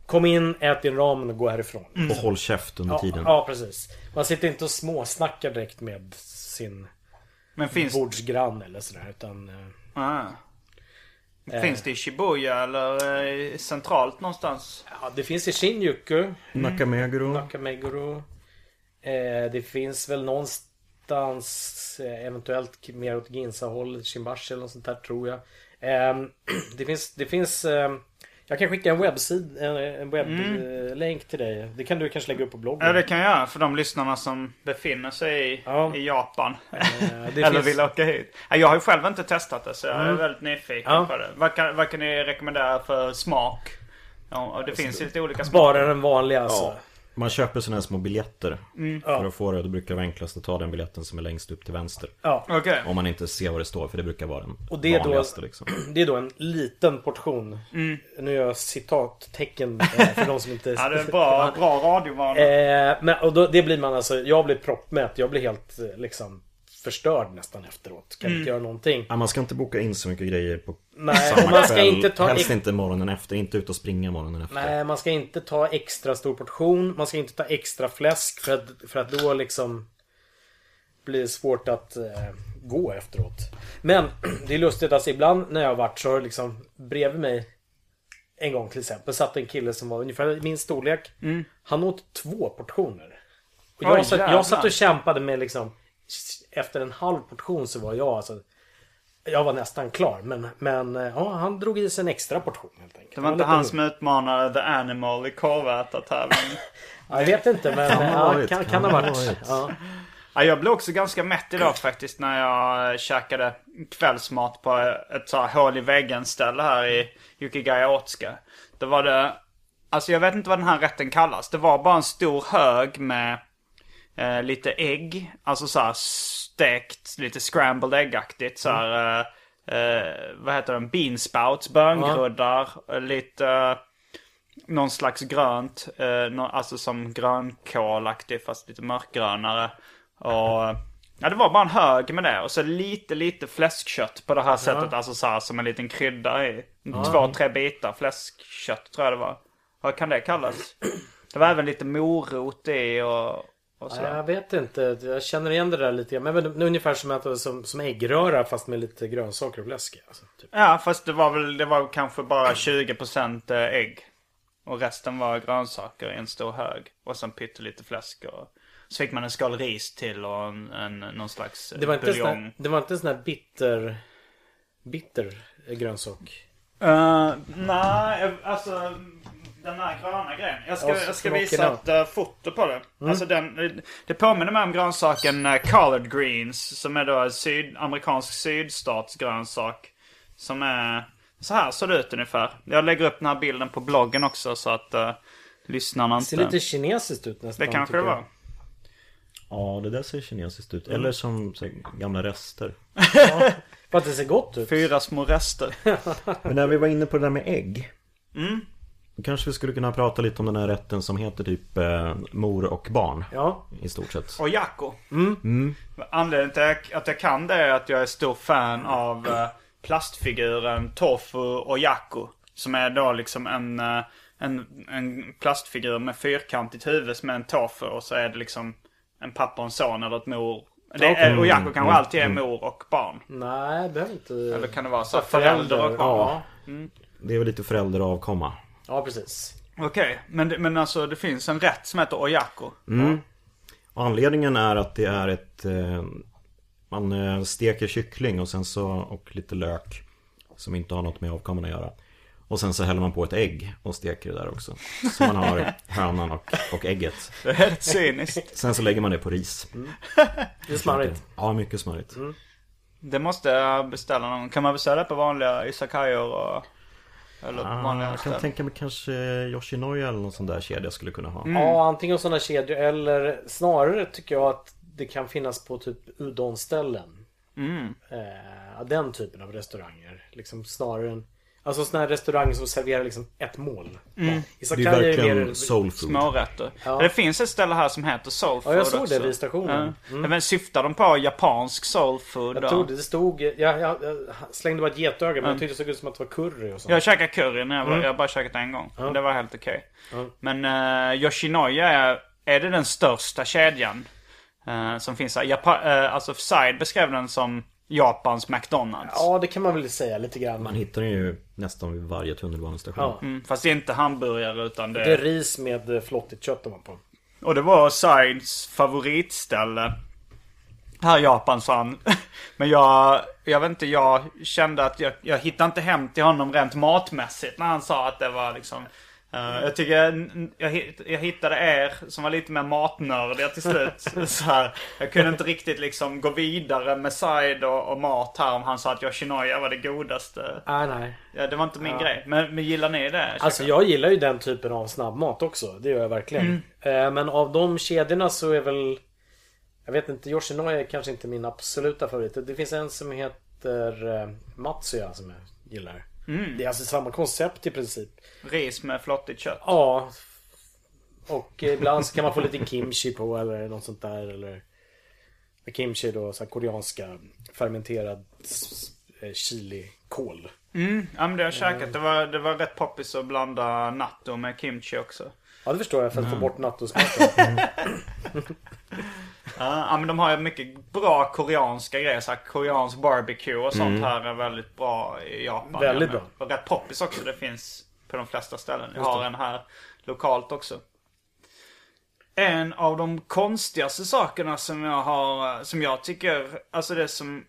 Kom in, ät din ramen och gå härifrån. Och håll käft under Ja, tiden. ja, precis. Man sitter inte och småsnackar direkt med sin Men finns, bordsgranne eller sådär. Utan... eh, ah. finns det i Shibuya eller eh, centralt någonstans? Ja, det finns i Shinjuku. Nakameguro. Nakameguro. Eh, det finns väl någonstans eh, eventuellt mer åt Ginza-hållet, Shimbashi eller något sånt där tror jag. Eh, det finns, det finns eh, jag kan skicka en webbsid, en, webblänk till dig. Det kan du kanske lägga upp på bloggen. Ja det kan jag göra för de lyssnarna som befinner sig i, Ja. i Japan. Eh, det Eller finns- vill åka hit. Ja, Jag har ju själv inte testat det så jag är väldigt nyfiken Ja. på det. Vad kan, vad kan ni rekommendera för smak? Ja, och det finns ju lite olika smaker. Bara den vanliga alltså. Man köper sådana här små biljetter Mm. För att få det, då brukar det vara enklast att ta den biljetten som är längst upp till vänster Ja. Okej. Om man inte ser vad det står, för det brukar vara den Och det är då- vanligaste liksom Det är då en liten portion. Nu gör jag citattecken eh, för de som inte... Ja, det är bra, bra radiovana. Eh, men, och då, det blir man alltså, jag blir proppmätt. Jag blir helt eh, liksom förstörd nästan efteråt. Kan inte göra någonting. ja, Man ska inte boka in så mycket grejer på Nej, samma man ska kväll. inte ta Helst inte morgonen efter, inte ut och springa morgonen efter Nej, man ska inte ta extra stor portion. Man ska inte ta extra fläsk för att, för att då liksom blir det svårt att eh, gå efteråt. Men det är lustigt, alltså ibland när jag har varit så har liksom bredvid mig en gång till exempel satt en kille som var ungefär i min storlek. Han åt två portioner. Och jag, Oj, satt, jag satt och kämpade med liksom efter en halv portion så var jag alltså jag var nästan klar men, men eh, ja, han drog i sig en extra portion helt enkelt. Det var inte han som utmanade The Animal i korvätartävlingen. Ja, jag vet inte men Kan ha ja, varit, kan, kan kan ha varit. varit. Ja. Ja, jag blev också ganska mätt idag faktiskt när jag käkade kvällsmat på ett så här hål i väggen ställe här i Yukigayaotska. Då var det, alltså jag vet inte vad den här rätten kallas. Det var bara en stor hög med eh, lite ägg. Alltså så här stekt, lite scrambled äggaktigt så här. Eh, eh, vad heter den? Beansprouts, böngroddar, eh, lite eh, någon slags grönt. Alltså som grönkålaktig fast lite mörkgrönare. Och ja, det var bara en hög med det. Och så lite, lite fläskkött på det här sättet. Alltså så här som en liten krydda i. Två, tre bitar fläskkött tror jag det var. Vad kan det kallas? Det var även lite morot i och Ja, jag vet inte, jag känner igen det där lite grann. Men är ungefär som, att, som, som äggröra fast med lite grönsaker och fläsk. i, Alltså, typ. Ja, fast det var väl, det var kanske bara 20% ägg. Och resten var grönsaker i en stor hög. Och sen pyttelite fläsk och... Så fick man en skål ris till och en, en, någon slags Det var inte sån buljong. här, det var inte en sån här bitter, bitter grönsak. Uh, nej, alltså den här gröna grejen. Jag ska, Ja, jag ska visa ett uh, foto på det. Alltså den, det påminner mig om grönsaken uh, collard greens. Som är då en syd, amerikansk sydstatsgrönsak. Som är... Så här ser det ut ungefär. Jag lägger upp den här bilden på bloggen också så att uh, lyssnarna Det inte... ser lite kinesiskt ut nästan. det kanske det jag. var. Ja, det där ser kinesiskt ut. Mm. Eller som så gamla rester. För att det ser gott ut. Fyra små rester. Men när vi var inne på det där med ägg. Mm. Kanske vi skulle kunna prata lite om den här rätten som heter typ eh, mor och barn. Ja. I stort sett. Och Jacko. Anledningen till att jag kan det är att jag är stor fan av eh, plastfiguren Tofu och Jacko. Som är då liksom en, eh, en, en plastfigur med fyrkantigt huvud som är en tofu. Och så är det liksom en pappa och en son eller ett mor. Det är, och Jacko kanske alltid är mor och barn. Nej, det behöver inte... Eller kan det vara så? Förälder och barn? Ja. Det är väl lite förälder och avkomma. Ja, precis. Okej, men, det- men alltså det finns en rätt som heter Oyako. Och anledningen är att det är ett... Eh, man eh, steker kyckling och sen så... Och lite lök. Som inte har något med avkomman att göra. Och sen så häller man på ett ägg och steker det där också. Så man har hönan och, och ägget. Det är helt cyniskt. Sen så lägger man det på ris. Det är smarrigt. Ja, mycket smarrigt. Det måste jag beställa någon. Kan man beställa på vanliga izakayor och... Eller Ah, jag kan ställen? tänka mig kanske Yoshinoya eller någon sån där kedja skulle kunna ha. Ja, antingen sådana kedjor eller snarare tycker jag att det kan finnas på typ udon-ställen. Mm. Eh, den typen av restauranger. Liksom snarare än... Alltså sådana här restauranger som serverar liksom ett mål. Mm. Det Izakaya är är verkligen mer... soul food. Smårätter. Ja. Det finns ett ställe här som heter soul food Ja, jag såg det också. vid stationen. Ja. Men syftar de på japansk soul food Jag trodde det stod... Jag, jag, jag slängde bara ett getöga men jag tyckte det såg ut som att det var curry och sånt. Jag käkade curry när jag var, Mm. jag har bara käkat en gång. Men det var helt okej. Ja. Men uh, Yoshinoya är, är det den största kedjan eh, som finns här. Japa- eh, alltså Side beskrev den som Japans McDonalds. Ja, det kan man väl säga lite grann. Man hittar den ju nästan vid varje tunnelbanestation. Ja. Mm, fast det är inte hamburgare utan det Det är ris med eh, flottigt kött på. Och det var Sides favoritställe. Här i Japan sa han. Men jag, jag vet inte, jag kände att jag, jag hittade inte hem till honom rent matmässigt när han sa att det var liksom Eh, jag tycker jag, jag, jag hittade er som var lite mer matnördiga till slut. så här, jag kunde inte riktigt liksom gå vidare med side och, och mat här om han sa att Yoshinoya var det godaste. Nej, nej. Ja, det var inte min grej. Men, men gillar ni det? Alltså jag gillar ju den typen av snabbmat också. Det gör jag verkligen. Eh, Men av de kedjorna så är väl... Jag vet inte, Yoshinoya är kanske inte min absoluta favorit. Det finns en som heter eh, Matsuya som jag gillar. Det är alltså samma koncept i princip. Ris med flottigt kött. Ja. Och ibland så kan man få lite kimchi på eller något sånt där. Eller kimchi då, så koreanska fermenterad eh, chilikål. Mm, ja men det har jag käkat. Det var, det var rätt poppis att blanda natto med kimchi också. Ja det förstår jag för att få bort nattosmaken. Ja, men de har ju mycket bra koreanska grejer. Så här, koreansk barbecue och sånt här är väldigt bra i Japan. Väldigt bra. Och rätt poppis också. Det finns på de flesta ställen. Jag har en här lokalt också. En av de konstigaste sakerna som jag har, som jag tycker, alltså det som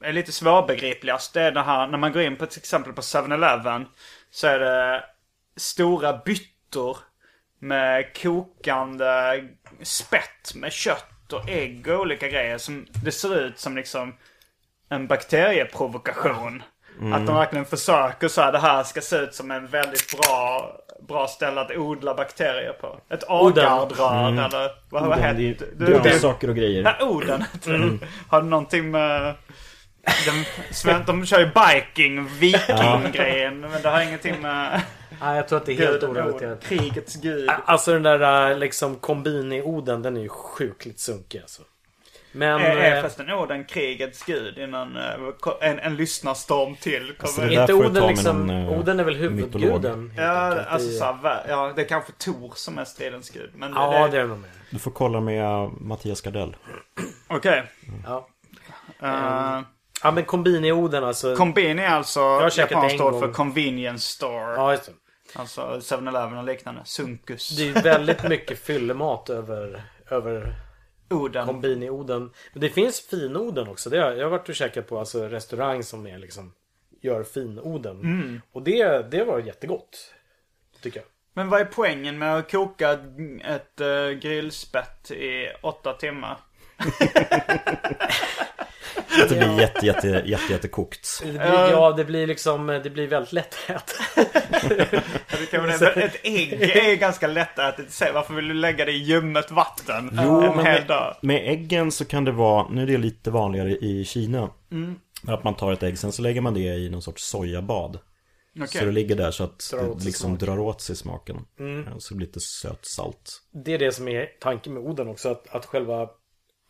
är lite svårbegripligast. Det är det här när man går in på till exempel på 7-Eleven. Så är det stora byttor med kokande spett med kött och ägg och olika grejer. Som det ser ut som liksom en bakterieprovokation. Att de verkligen försöker så här, det här ska se ut som en väldigt bra, bra ställe att odla bakterier på. Ett agardrör eller vad, vad heter Det det? är grönsaker och grejer. Ja, Oden. Har du någonting med... Den, sven- de kör ju biking, viking-grejen. Men det har ingenting med Nej jag tror att det är helt orelaterat. Krigets gud. Alltså den där liksom kombini-oden den är ju sjukligt sunkig alltså. Men... Är, är förresten Oden krigets gud innan en, en lyssnarstorm till Alltså, kommer det in? där inte Oden liksom... eh, Oden är väl huvudguden? Ja, alltså i- så här, ja, det är kanske Tor som är stridens gud. Men Ja det, det är det nog med. Du får kolla med Mattias Gardell. Okej. Ja. Eh, ja men kombini-oden alltså. Kombini är alltså japanskt ord för convenience store. Ja just det. Alltså 7-Eleven och liknande. Sunkus. Det är väldigt mycket fyllemat över, över Oden. kombini-oden. Men det finns finoden också. Det har, jag har varit och käkat på alltså restaurang som är liksom gör finoden. Mm. Och det, det var jättegott. Tycker jag. Men vad är poängen med att koka ett uh, grillspett i åtta timmar? Att det blir jätte, jätte, jätte, jätte kokt. Det blir, ja, det blir liksom, det blir väldigt lätt att äta. Det kan väl- ett ägg är ganska lättätet. Säg, Varför vill du lägga det i ljummet vatten Jo, en men hel med, dag? med äggen så kan det vara, nu är det lite vanligare i Kina. Mm. Att man tar ett ägg, sen så lägger man det i någon sorts sojabad. Okej. Så det ligger där så att Drar det liksom smak. drar åt sig smaken. Ja, Så det blir lite sötsalt. Det är det som är tanken med oden också. Att, att själva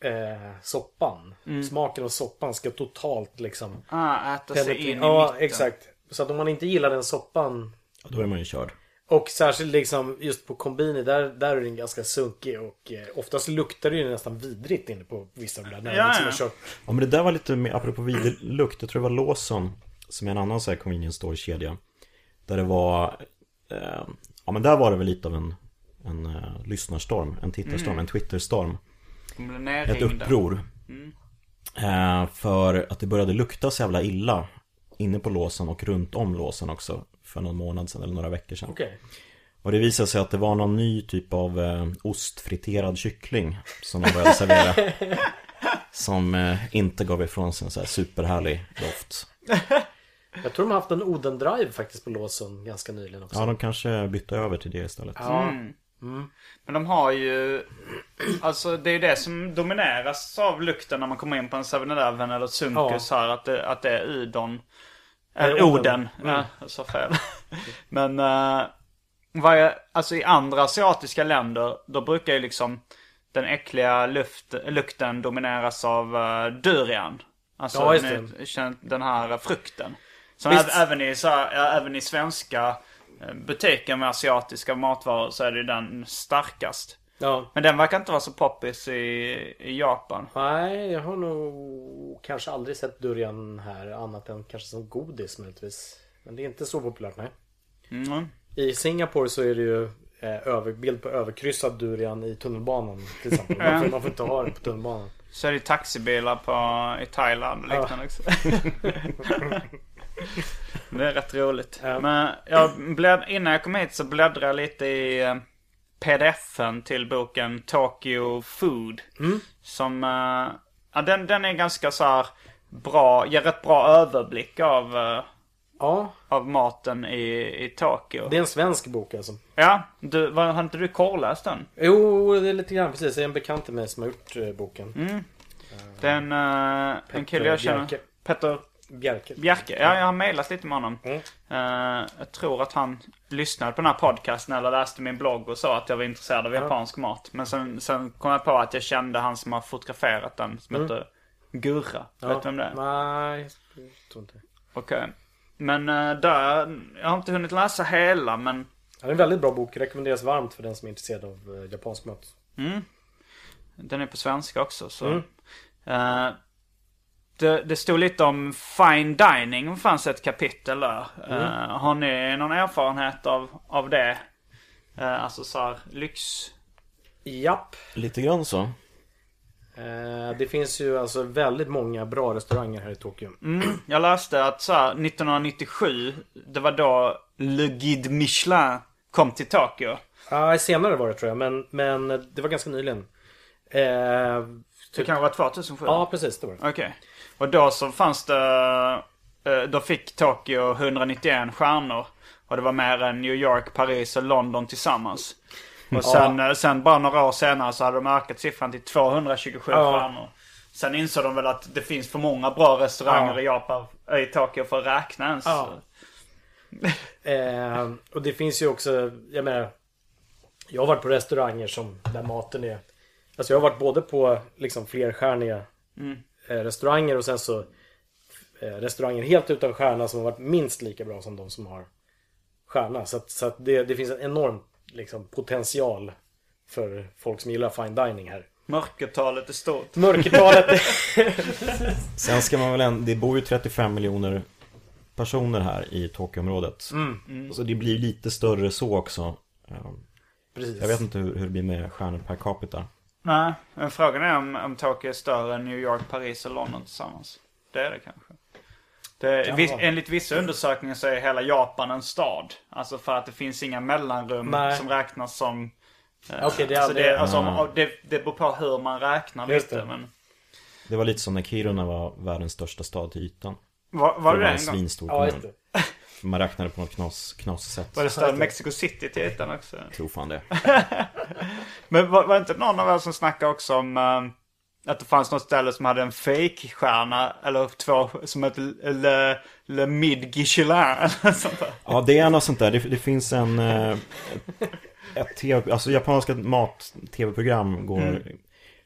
eh, soppan, Mm. smaken av soppan ska totalt liksom Ah, äta sig penetrera- in i Ja, mitten. exakt. Så att om man inte gillar den soppan Ja, Då är man ju körd. Och särskilt liksom just på kombini där, där är den ganska sunkig och eh, oftast luktar det ju nästan vidrigt inne på vissa av de där. När Ja, liksom ja. har kört. Ja men det där var lite mer, apropå lukt, jag tror det var Lawson Som är en annan så här convenience store-kedja Där det var eh, Ja men där var det väl lite av en En eh, lyssnarstorm, en tittarstorm, en twitterstorm De Ett uppror. Eh, För att det började lukta så jävla illa Inne på låsen och runt om låsen också För någon månad sedan eller några veckor sedan. Okej. Och det visade sig att det var någon ny typ av eh, ostfriterad kyckling Som de började servera. Som eh, inte gav ifrån sig en så här superhärlig doft. Jag tror de har haft en Oden-drive faktiskt på Lawson ganska nyligen också. Ja, de kanske bytte över till det istället. Ja. Men de har ju... Alltså det är det som domineras av lukten när man kommer in på en 7-Eleven eller Sunkus här. Att det, att det är udon. Eller Oden. Oden. Ja, jag sa fel. Men... Uh, vad är, alltså i andra asiatiska länder, då brukar ju liksom den äckliga luft, lukten domineras av uh, durian. Alltså Ja, den här frukten. Som även i, så här, ja, även i svenska eh, butiker med asiatiska matvaror så är det den starkast. ja. Men den verkar inte vara så poppis i, i Japan. Nej, jag har nog kanske aldrig sett durian här annat än kanske som godis möjligtvis. Men det är inte så populärt, nej. Mm. I Singapore så är det ju eh, över, bild på överkryssad durian i tunnelbanan till exempel. Man får, man får inte ha det på tunnelbanan. Så är det taxibilar på, i Thailand och liknande också. Det är rätt roligt. Ja. Men jag blädd, innan jag kom hit så bläddrade jag lite i eh, pdf-en till boken Tokyo Food. Som, eh, ja den, den är ganska så här bra, ger rätt bra överblick av, eh, Ja, av maten i, i Tokyo. det är en svensk bok alltså. Ja, du, var, har inte du korrläst den? Jo, det är lite grann precis. Det är en bekant till mig som har gjort boken. Den, uh, en kille jag känner. Bjerke. Petter Bjerke. Bjerke. Ja, jag har mejlat lite med honom. Mm. Eh, jag tror att han lyssnade på den här podcasten eller läste min blogg och sa att jag var intresserad av japansk mat. Men sen, sen kom jag på att jag kände han som har fotograferat den som heter Gurra. Vet du vem det är? Nej, jag tror inte. Okej. Men uh, där, jag har inte hunnit läsa hela men Ja, det är en väldigt bra bok. Rekommenderas varmt för den som är intresserad av eh, japansk mat. den är på svenska också så. Mm. Det, det stod lite om fine dining, det fanns ett kapitel där. Mm. Eh, har ni någon erfarenhet av, av det? Uh, alltså så här, lyx... Japp. Lite grann så. Eh, det finns ju alltså väldigt många bra restauranger här i Tokyo. Jag läste att så här, 1997, det var då Le Guide Michelin kom till Tokyo. Ja, senare var det tror jag, men, men det var ganska nyligen. Eh, Det kanske var 2007? ja, precis. Det var det. Okej. Och då så fanns det... eh, Då fick Tokyo 191 stjärnor. Och det var mer än New York, Paris och London tillsammans. Och sen, eh, sen bara några år senare så hade de ökat siffran till 227 Ja. stjärnor. Sen insåg de väl att det finns för många bra restauranger Ja. i Japan, i Tokyo för att räkna ens. Ja. Eh, och det finns ju också, jag menar Jag har varit på restauranger som, där maten är Alltså jag har varit både på liksom flerstjärniga eh, restauranger och sen så eh, Restauranger helt utan stjärna som har varit minst lika bra som de som har stjärna. Så att, så att det, det finns en enorm liksom, potential för folk som gillar fine dining här. Mörkertalet är stort. Mörkertalet Sen ska man väl ändå, det bor ju 35 miljoner personer här i Tokyoområdet. Så det blir lite större så också. Um, Precis. Jag vet inte hur, hur det blir med stjärnor per capita. Nej, men frågan är om, om Tokyo är större än New York, Paris och London tillsammans. Det är det kanske. Det, viss, enligt vissa undersökningar så är hela Japan en stad. Alltså för att det finns inga mellanrum Nej. som räknas som... eh, Okej, det är alltså aldrig- det, alltså, om- det, det beror på hur man räknar Just lite. det. Men, Det var lite som när Kiruna var världens största stad till ytan. var, var det det var det en gång? svinstor Ja, just det. Man räknade på något knas, knas sätt. Var det än Mexico City till ytan också? Jag tror fan det. Men var, var det inte någon av er som snackade också om eh, att det fanns något ställe som hade en fake-stjärna eller två som hette Le, Le Mid Guichelin eller sånt där. Ja, det är något sånt där. Det, det finns en... eh, Ett, TV, alltså japanska mat-tv-program går...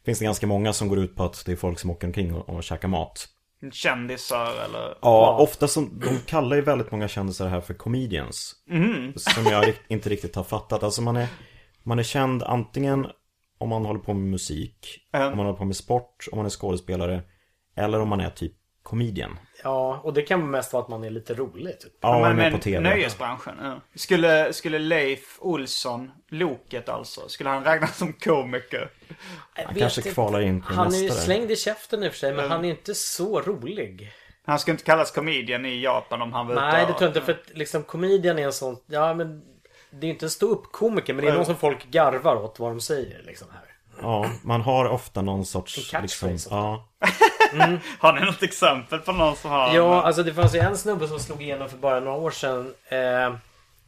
Finns det ganska många som går ut på att det är folk som åker omkring och, och käkar mat. Kändisar eller... Ja, ofta som, de kallar ju väldigt många kändisar här för comedians. Som jag inte riktigt har fattat. Alltså man är, man är känd antingen om man håller på med musik, Ja. om man håller på med sport, om man är skådespelare. Eller om man är typ comedian. Ja, och det kan mest vara att man är lite rolig. Typ. Ja, man är med men på tv. nöjesbranschen. Ja. Skulle, skulle Leif Olsson, Loket alltså, skulle han räknas som komiker? Han kanske kvalar in på Han är ju nästa slängd i käften i och för sig, men han är inte så rolig. Han skulle inte kallas comedian i Japan om han var Nej, det tror jag inte. För att liksom comedian är en sån... Ja, men... Det är inte en stå-upp-komiker, men det är någon som folk garvar åt vad de säger. Liksom här. Ja, man har ofta någon sorts... En catchphrase liksom, ofta. ja, Har ni något exempel på någon som har... Ja, alltså det fanns ju en snubbe som slog igenom för bara några år sedan. Eh, eh,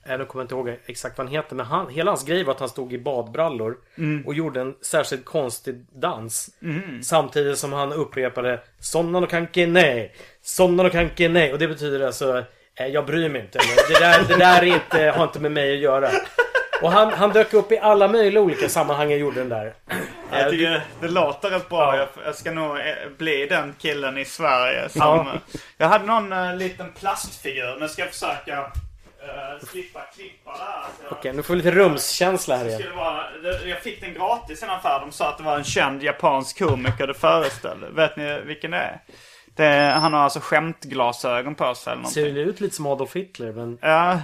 nu kommer jag inte ihåg exakt vad han heter. Men han, hela hans grej var att han stod i badbrallor. Och gjorde en särskilt konstig dans. Samtidigt som han upprepade Sonna no kanke nej. Sonna no kanke nej. Och det betyder alltså eh, Jag bryr mig inte. Det där, det där är inte, har inte med mig att göra. Och han, han dök upp i alla möjliga olika sammanhang och gjorde den där. Jag tycker det låter rätt bra. Jag, jag ska nog eh, bli den killen i Sverige som... Ja. eh, Jag hade någon uh, liten plastfigur. Nu ska jag försöka uh, slippa klippa det här. Jag- Okej, nu får vi lite rumskänsla här igen. vara, jag fick den gratis i en affär. De sa att det var en känd japansk komiker det föreställde. Vet ni vilken det är? Det han har alltså skämtglasögon på sig eller Ser någonting. ju ut lite som Adolf Hitler, men... Ja,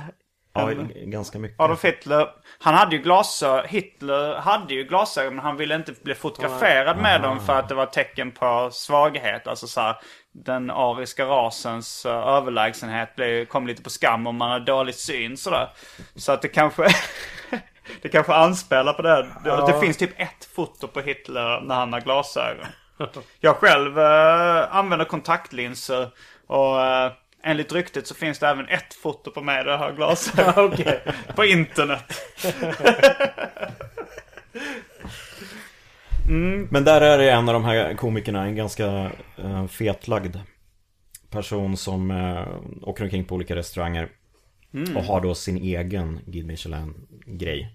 Ja, ganska mycket. Adolf Hitler, han hade ju glasögon, Hitler hade ju glasögon men han ville inte bli fotograferad med dem för att det var tecken på svaghet. Alltså så här, den ariska rasens uh, överlägsenhet blev, kom lite på skam om man hade dålig syn sådär. Så att det kanske, det kanske anspelar på det. Det, det finns typ ett foto på Hitler när han har glasögon. Jag själv eh, använder kontaktlinser och eh, enligt ryktet så finns det även ett foto på mig där jag har glasögon. På internet. Men där är det en av de här komikerna, en ganska eh, fetlagd person som eh, åker omkring på olika restauranger. Och har då sin egen Guide Michelin-grej.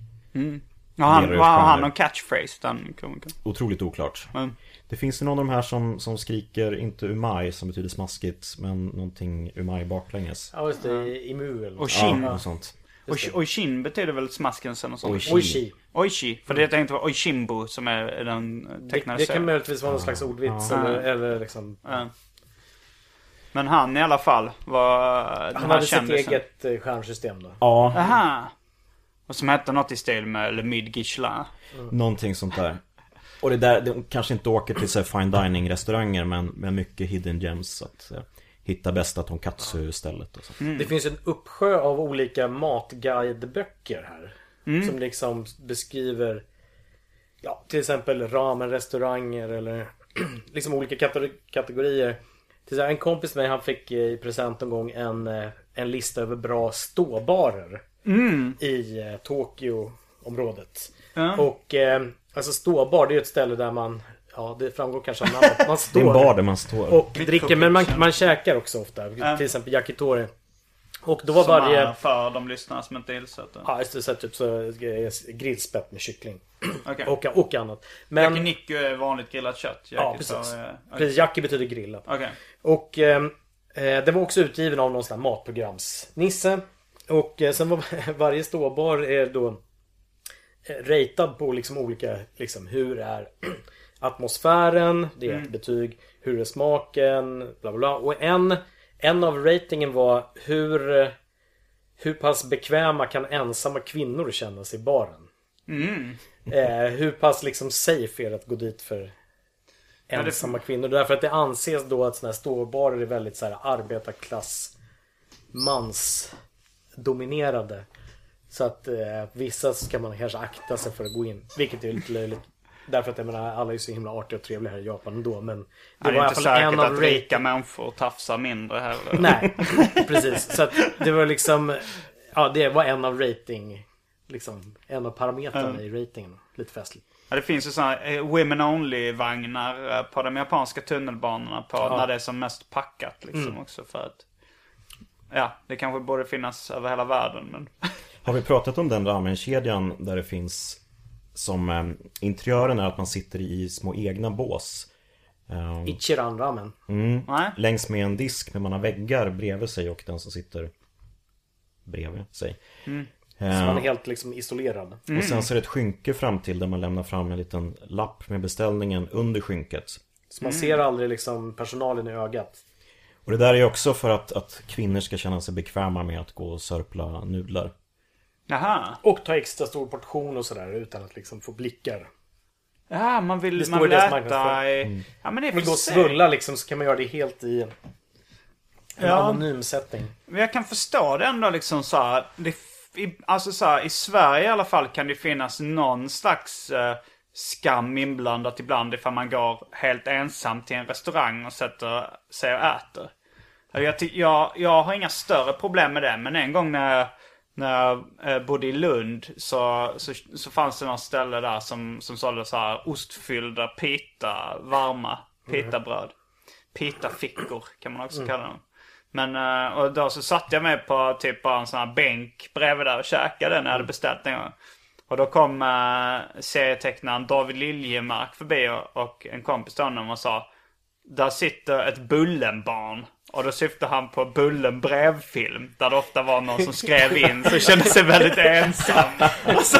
Ja, han, ut var han någon catchphrase den komikern? Otroligt oklart. Mm. Det finns ju någon av de här som, som skriker, inte umai som betyder smaskigt, men någonting umai baklänges. Ja just det, Imu eller Och något. shin. Ja, och sånt. Oj- Oishin betyder väl smaskens eller något sånt? Oishi. Oishi. Oishi. För det tänkte vara Oishimbo som är den Det, tecknade det kan serien. möjligtvis vara någon slags ordvits eller, eller liksom Ja. Men han i alla fall var Han hade sitt eget eh, stjärnsystem då. Ja, Aha. Och som hette något i stil med Le Mid Guichelin. någonting sånt där. Och det där, de kanske inte åker till så här fine dining restauranger men med mycket hidden gems. Att eh, hitta bästa tonkatsu stället och så. Det finns en uppsjö av olika matguideböcker här. Som liksom beskriver Ja, till exempel ramen-restauranger eller liksom olika kate- kategorier. Till exempel, en kompis med mig han fick i present en gång en, eh, en lista över bra ståbarer. I eh, Tokyo-området. Ja. Och eh, alltså ståbar det är ju ett ställe där man Ja det framgår kanske av namnet. Man Det är står en bar där man står. och dricker men man, man käkar också ofta. Till exempel yakitori. Och då var Som varje... för de lyssnarna som inte är insatta. Ja just det, så typ så eh, grillspett med kyckling. Okej. Och, och annat. Men... Yakiniku är vanligt grillat kött. Ja Yakitori precis. Okej. precis. Yaki betyder grillat. Okej. Och eh, eh, den var också utgiven av någon sån här matprogramsnisse. Och eh, sen var varje ståbar är då eh, ratad på liksom olika, liksom hur är atmosfären, det är ett betyg, hur är smaken, bla bla bla. Och en, en av ratingen var hur, eh, hur pass bekväma kan ensamma kvinnor känna sig i baren? Eh, hur pass liksom safe är det att gå dit för ensamma kvinnor? Därför att det anses då att såna här ståbarer är väldigt så här arbetarklass mansdominerade. Så att eh, vissa ska man kanske akta sig för att gå in. Vilket är lite löjligt. Därför att jag menar alla är så himla artiga och trevliga här i Japan ändå. Men det Det är var alla inte säkert att rika människor tafsar mindre heller. Nej, precis. Så att det var liksom Ja, det var en av rating Liksom en av parametrarna i ratingen. Lite festligt. Ja, det finns ju sådana eh, women only vagnar eh, på de japanska tunnelbanorna på när det är som mest packat liksom också för att Ja, det kanske borde finnas över hela världen men Har vi pratat om den ramenkedjan där det finns som eh, interiören är att man sitter i små egna bås. Eh, Ichiran ramen. Nej. längs med en disk men man har väggar bredvid sig och den som sitter bredvid sig. Så Eh, man är helt liksom isolerad. Och sen så är det ett skynke fram till där man lämnar fram en liten lapp med beställningen under skynket. Så man ser aldrig liksom personalen i ögat. Och det där är ju också för att, att kvinnor ska känna sig bekväma med att gå och sörpla nudlar. Jaha. Och ta extra stor portion och sådär utan att liksom få blickar. Ja, man vill, Det man vill äta i... Ja men det är Vill för gå och svulla liksom så kan man göra det helt i en Ja. anonym setting. Men jag kan förstå det ändå liksom så här, det, i, Alltså så här, i Sverige i alla fall kan det finnas någon slags eh, skam inblandat ibland ifall man går helt ensam till en restaurang och sätter sig och äter. Jag, jag, jag har inga större problem med det, men en gång när jag, när jag eh, bodde i Lund så, så, så fanns det något ställe där som, som sålde så här ostfyllda pita, varma pitabröd. Pitafickor kan man också kalla dem. Men eh, och då så satte jag mig på typ bara en sån här bänk bredvid där och käkade när jag hade beställt en gång. Och då kom uh, serietecknaren David Liljemark förbi och, och en kompis till honom och sa Där sitter ett Bullenbarn. Och då syftar han på Bullen brevfilm. Där det ofta var någon som skrev in så kände sig väldigt ensam. Och, så,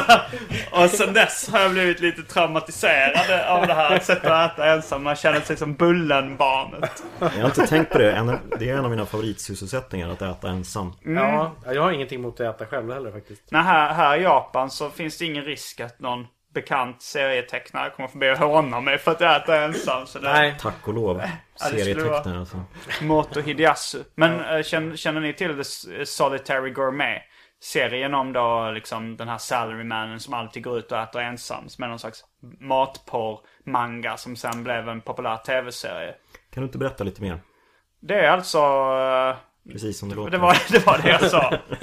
och sen dess har jag blivit lite traumatiserad av det här sättet att äta ensam. Man känner sig som Bullen-barnet. Jag har inte tänkt på det. En- Det är en av mina favoritsysselsättningar att äta ensam. Ja, jag har ingenting emot att äta själv heller faktiskt. Nej, här, här i Japan så finns det ingen risk att någon bekant serietecknare kommer förbi och håna mig för att jag äter ensam. Så det Nej. Tack och lov. Serietecknare alltså. Moto Hideyasu. Men eh, känner, känner ni till The Solitary Gourmet? Serien om då liksom den här salarymannen som alltid går ut och äter ensam. Som är någon slags matporr-manga som sen blev en populär tv-serie. Kan du inte berätta lite mer? Det är alltså... eh, Precis som det låter. Det var det, var det jag sa.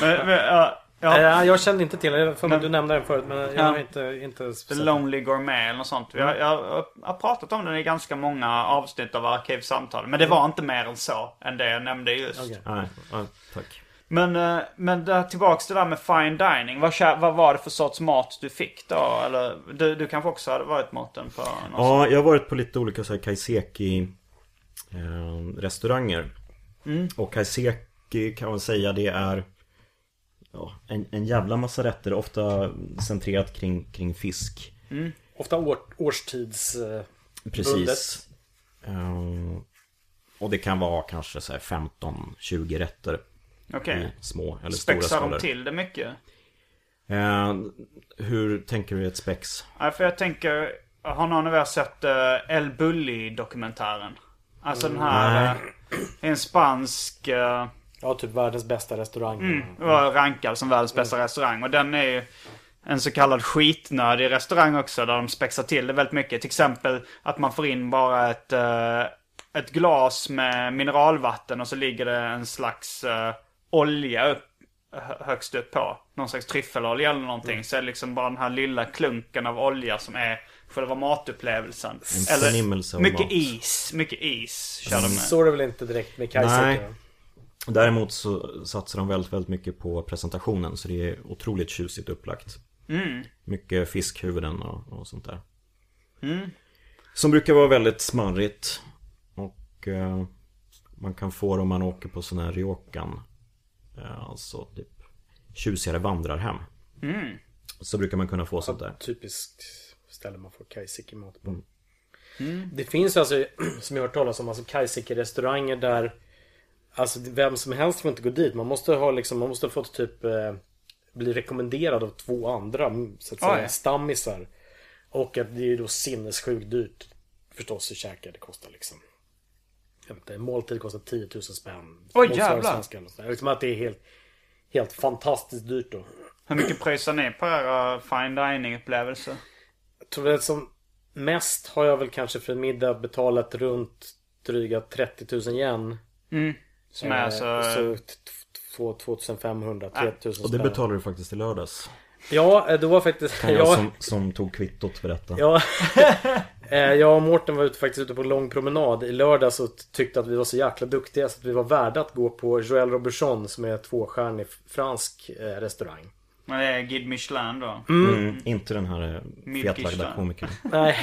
Men, men, ja, ja, Ja. Jag kände inte till det. Mig att du nämnde den förut men jag Ja. har inte, inte The Lonely Gourmet eller något sånt. Jag, jag, jag har pratat om den i ganska många avsnitt av Arkivsamtal. Men det var inte mer än så. Än det jag nämnde just. Okej. Nej, ja, tack. Men, eh, men där, tillbaks till det där med fine dining. Vad, vad var det för sorts mat du fick då? Eller du, du kanske också hade varit maten på någon Ja, jag har varit på lite olika så här kaiseki eh, restauranger. Mm. Och kaiseki kan man säga det är ja, en, en jävla massa rätter. Ofta centrerat kring, kring fisk. Ofta år, årstids... eh, Precis. Eh, och det kan vara kanske så här 15-20 rätter. Okej. I små eller stora Spexar de skalor. till det mycket? Eh, hur tänker du ett spex? Ja, för jag tänker, har någon av er sett uh, El Bulli-dokumentären? Alltså den här, uh, en spansk, uh, Ja, typ världens bästa restaurang. var rankad som världens bästa restaurang. Och den är ju en så kallad skitnödig restaurang också där de spexar till det väldigt mycket. Till exempel att man får in bara ett, eh, ett glas med mineralvatten och så ligger det en slags eh, olja upp, hö- högst upp på. Någon slags tryffelolja eller någonting. Så är det liksom bara den här lilla klunken av olja som är själva matupplevelsen. En förnimmelse av mycket mat. is. Mycket is kör de med. Så är det väl inte direkt med Nej. Däremot så satsar de väldigt, väldigt mycket på presentationen så det är otroligt tjusigt upplagt. Mycket fiskhuvuden och, och sånt där. Som brukar vara väldigt smarrigt. Och eh, man kan få det om man åker på sån här ryokan. Eh, alltså typ tjusigare vandrarhem. Så brukar man kunna få sånt där. Typiskt ställe man får kaiseki mat på. Det finns alltså, som jag har hört talas om, alltså kaiseki restauranger där Alltså vem som helst får inte gå dit. Man måste ha liksom, man måste ha fått typ eh, Bli rekommenderad av två andra mm, så att säga Oj. stammisar. Och att det är ju då sinnessjukt dyrt förstås att käka. Det kostar liksom jag vet inte, en måltid kostar 10 000 spänn. Oj, jävlar. Liksom att det är helt Helt fantastiskt dyrt då. Hur mycket pröjsar ni på era fine dining-upplevelser? Jag tror det som mest har jag väl kanske för en middag betalat runt dryga 30 000 yen. Som är Eh, alltså... Så t- t- 2500, 3000 Och det betalar du faktiskt i lördags. Ja, eh, det var faktiskt... Kan jag ja, som, som tog kvittot för detta. ja, Eh, jag och Mårten var ute, faktiskt ute på lång promenad i lördags och tyckte att vi var så jäkla duktiga så att vi var värda att gå på Joël Robuchon som är tvåstjärnig fransk restaurang. Men det är Guide Michelin då. Mm, inte den här eh, fetlagda komikern. Nej,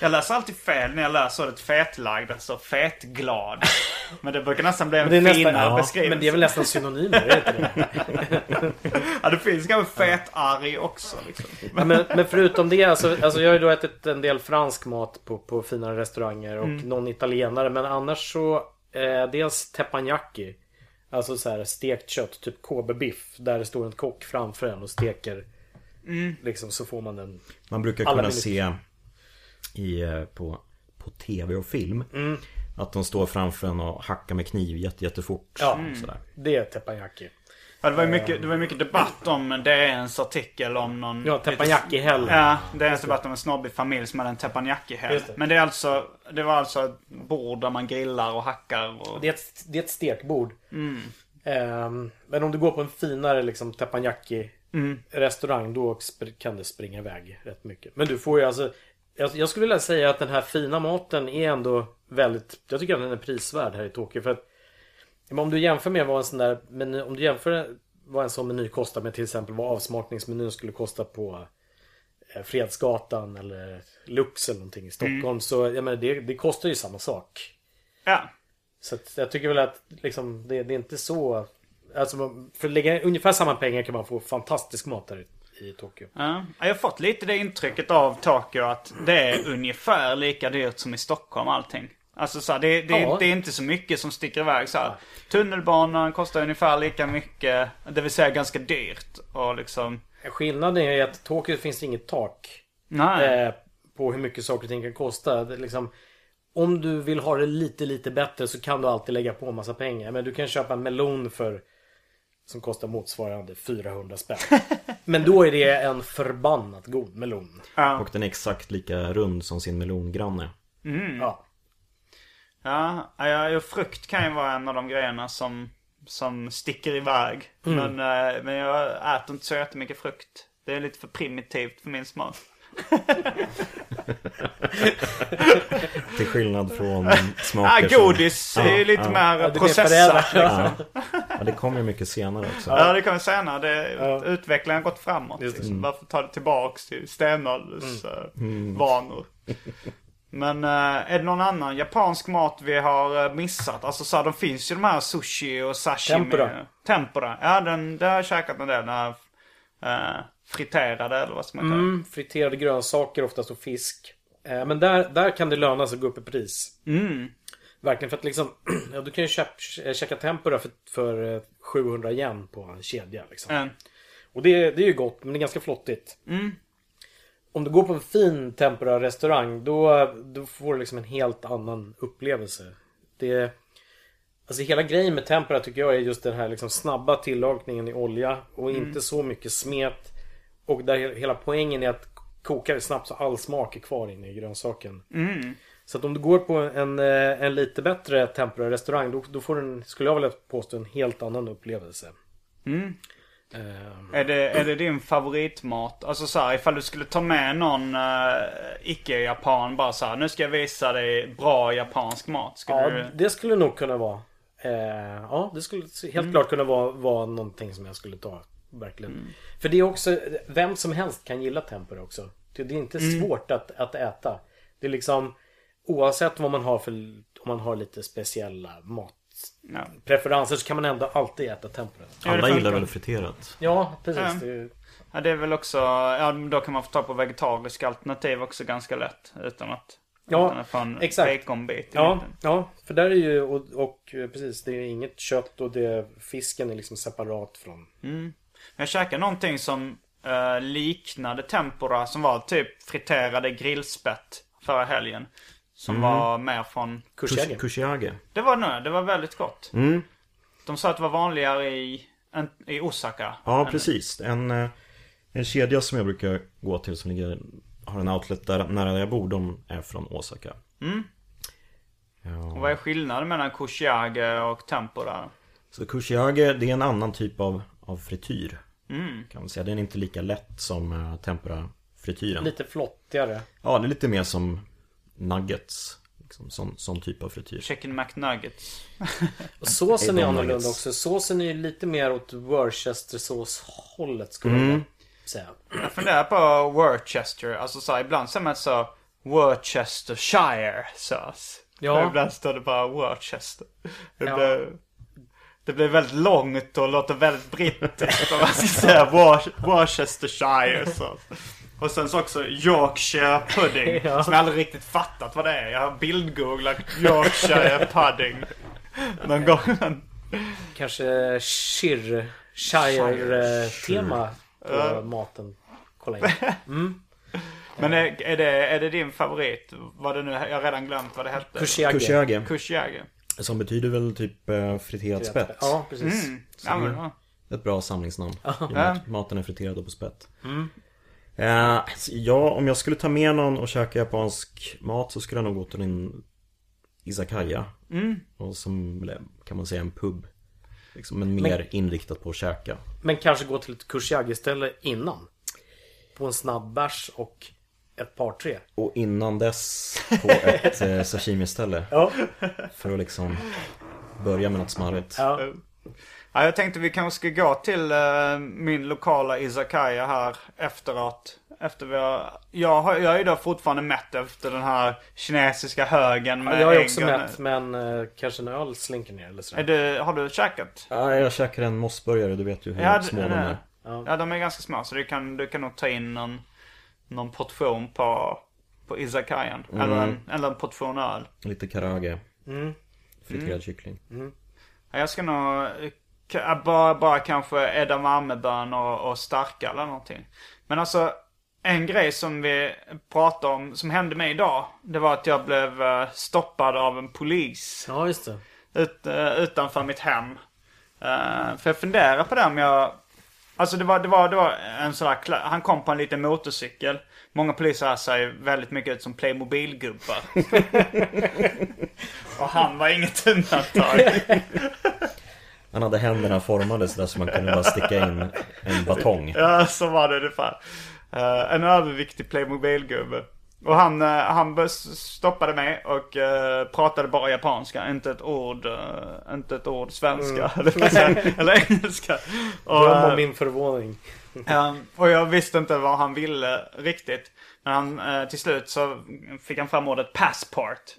Jag läser alltid fel när jag läser ordet fetlagd, alltså fetglad. Men det brukar nästan bli en finare nästan, ja, beskrivelse. men det är väl nästan synonymer, är det inte det? Ja, det finns kanske fetarg också liksom. Ja, men, men förutom det, alltså, alltså jag har ju då ätit en del fransk mat på, på finare restauranger och någon italienare. Men annars så, eh, dels teppanyaki. Alltså så här stekt kött, typ Kobe-biff. Där det står en kock framför en och steker. Liksom så får man den. Man brukar kunna minuter. se i, eh, på, på tv och film Att de står framför en och hackar med kniv jätte, jättefort Ja. sådär. Det är teppanyaki. Ja, det var ju mycket, det var mycket debatt om DNs artikel om någon... Ja, teppanyaki heller. Ja, DNs debatt om en snobbig familj som hade en det. Men det är alltså, det var alltså ett bord där man grillar och hackar och... Det är ett, det är ett stekbord. Ehm, men om du går på en finare liksom teppanyaki restaurang då kan det springa iväg rätt mycket. Men du får ju alltså jag, jag skulle vilja säga att den här fina maten är ändå väldigt Jag tycker att den är prisvärd här i Tokyo för att men Om du jämför med vad en sån där meny, Om du jämför vad en sån meny kostar med till exempel vad avsmakningsmenyn skulle kosta på eh, Fredsgatan eller Lux eller någonting i Stockholm så jag menar det, det kostar ju samma sak. Ja. Så att jag tycker väl att liksom, det, det är inte så... Alltså för att lägga ungefär samma pengar kan man få fantastisk mat där i, i Tokyo. Ja. Jag har fått lite det intrycket av Tokyo att det är ungefär lika dyrt som i Stockholm allting. Alltså så här, det, det, Ja. det är inte så mycket som sticker iväg så här. Tunnelbanan kostar ungefär lika mycket. Det vill säga ganska dyrt. Och liksom... Skillnaden är att i Tokyo finns det inget tak. Nej. eh, på hur mycket saker och ting kan kosta. Liksom, om du vill ha det lite, lite bättre så kan du alltid lägga på en massa pengar. Men du kan köpa en melon för som kostar motsvarande 400 spänn. Men då är det en förbannat god melon. Och den är exakt lika rund som sin melongranne. Ja. Ja, ja, ja, frukt kan ju vara en av de grejerna som, som sticker iväg. Mm. Men, eh, men jag äter inte så jättemycket frukt. Det är lite för primitivt för min smak. Till skillnad från Ja, smaker som- godis är ju lite ja. mer Ja, processat. Liksom. Ja. det kommer ju mycket senare också. Ja, det kan vi säga när det, Ja. utvecklingen har gått framåt. Liksom. Varför ta det tillbaks till stenålders eh, vanor? Men eh, är det någon annan japansk mat vi har eh, missat? Alltså så här, de finns ju de här sushi och sashimi. Tempura. Tempura. Ja, den, det har jag käkat en del. Den här eh, friterade eller vad ska man kalla det? Mm, friterade grönsaker, oftast och fisk. Eh, men där, där kan det löna sig att gå upp i pris. Mm. Verkligen för att liksom, ja, du kan ju köp, kä- käka tempura för, för eh, 700 yen på en kedja. Liksom. Eh, Och det, det är ju gott, men det är ganska flottigt. Om du går på en fin tempura-restaurang, då, då får du liksom en helt annan upplevelse. Det, alltså hela grejen med tempura tycker jag är just den här liksom snabba tillagningen i olja och inte så mycket smet. Och där he- hela poängen är att koka det snabbt så all smak är kvar inne i grönsaken. Så att om du går på en, eh, en lite bättre tempura-restaurang då, då får du, en, skulle jag vilja påstå, en helt annan upplevelse. Eh, är, det, är det din favoritmat? Alltså så här, ifall du skulle ta med någon uh, icke-japan bara så här, nu ska jag visa dig bra japansk mat. Skulle Ja, du... det skulle nog kunna vara. Eh, ja, det skulle helt klart kunna vara, vara någonting som jag skulle ta. Verkligen. För det är också, vem som helst kan gilla tempura också. Det, är inte svårt att, att äta. Det är liksom, oavsett vad man har för, om man har lite speciella matpreferenser Ja. så kan man ändå alltid äta tempura. Alla gillar väl friterat? Ja, precis. Ja. Det, Ja, det är väl också, ja då kan man få ta på vegetariska alternativ också ganska lätt. Utan att, Ja, utan att få en exakt. baconbit i ja, mitten. ja, för där är ju, och, och eh, precis, det är inget kött och det, fisken är liksom separat från Jag käkade någonting som eh, liknade tempura som var typ friterade grillspett förra helgen. Som var mer från... kursjägare. Kushiage. Det var nu, det var väldigt gott. Mm. De sa att det var vanligare i, i Osaka. Ja, än- precis. En, eh, en kedja som jag brukar gå till som ligger, har en outlet där nära där jag bor, de är från Osaka. Och vad är skillnaden mellan kushiage och tempura? Så kushiage, det är en annan typ av, av frityr. Kan man säga. Den är inte lika lätt som uh, tempura-frityren. Lite flottigare. Ja, det är lite mer som nuggets. Liksom, sån, sån typ av frityr. Chicken McNuggets. Såsen är annorlunda också. Såsen är ju lite mer åt Worcestersås-hållet skulle jag vilja säga. Jag funderar på Worcester. Alltså så här, ibland säger man så Worcestershire sås. Ja. Ibland står det bara Worcester. Det, Ja. blir, det blir väldigt långt och låter väldigt brittiskt om man ska säga Wor- Worcestershire sås. Och sen så också Yorkshire pudding. Ja. Som jag aldrig riktigt fattat vad det är. Jag har bildgooglat Yorkshire pudding. Någon gång. Kanske Shire, Shire-tema på maten. Kolla in. Men är, är, det, är det din favorit? Vad det nu, jag har redan glömt vad det hette. Kushiage. Kushiage. Kushiage. Som betyder väl typ uh, friterat spett. Ja, precis. Ja, men, ja. Ett bra samlingsnamn. Ja. Maten är friterad och på spett. Eh, alltså, ja, om jag skulle ta med någon och käka japansk mat så skulle jag nog gå till en izakaya. Och som kan man säga en pub. Liksom, men mer inriktat på att käka. Men kanske gå till ett Kushiage-ställe innan. På en snabb bärs och ett par tre. Och innan dess på ett eh, sashimi-ställe. Ja. För att liksom börja med något smarrigt. ja. Ja, jag tänkte vi kanske ska gå till eh, min lokala izakaya här efteråt. Efter vi har, jag, har, jag är ju då fortfarande mätt efter den här kinesiska högen med Ja, jag är också och- mätt men eh, kanske en öl slinker ner eller Är sådär. du, har du käkat? Ja, jag käkar en mossburgare, du vet ju hur Ja, små det- de är. Ja, de är ganska små så du kan, du kan nog ta in någon, någon portion på, på izakayan. Eller, en, eller en portion öl. Lite karage. Mm. Friterad Mm. kyckling. Ja, Jag ska nog bara, bara kanske edamamebönor och, och starka eller någonting. Men alltså en grej som vi pratade om, som hände mig idag. Det var att jag blev eh, stoppad av en polis Ja, just det. ut, eh, utanför mitt hem. Eh, för jag funderar på det om jag... Alltså det var, det var, det var en sån där, han kom på en liten motorcykel. Många poliser här ser väldigt mycket ut som Playmobil-gubbar. och han var inget undantag. Han hade händerna formade sådär så man kunde bara sticka in en batong. Ja, så var det ungefär. Uh, en överviktig Playmobil-gubbe. Och han, uh, han stoppade mig och uh, pratade bara japanska. Inte ett ord, uh, inte ett ord svenska. Eller, eller engelska. Och, Dröm om min förvåning. Um, och jag visste inte vad han ville riktigt. Men han, till slut så fick han fram ordet passport.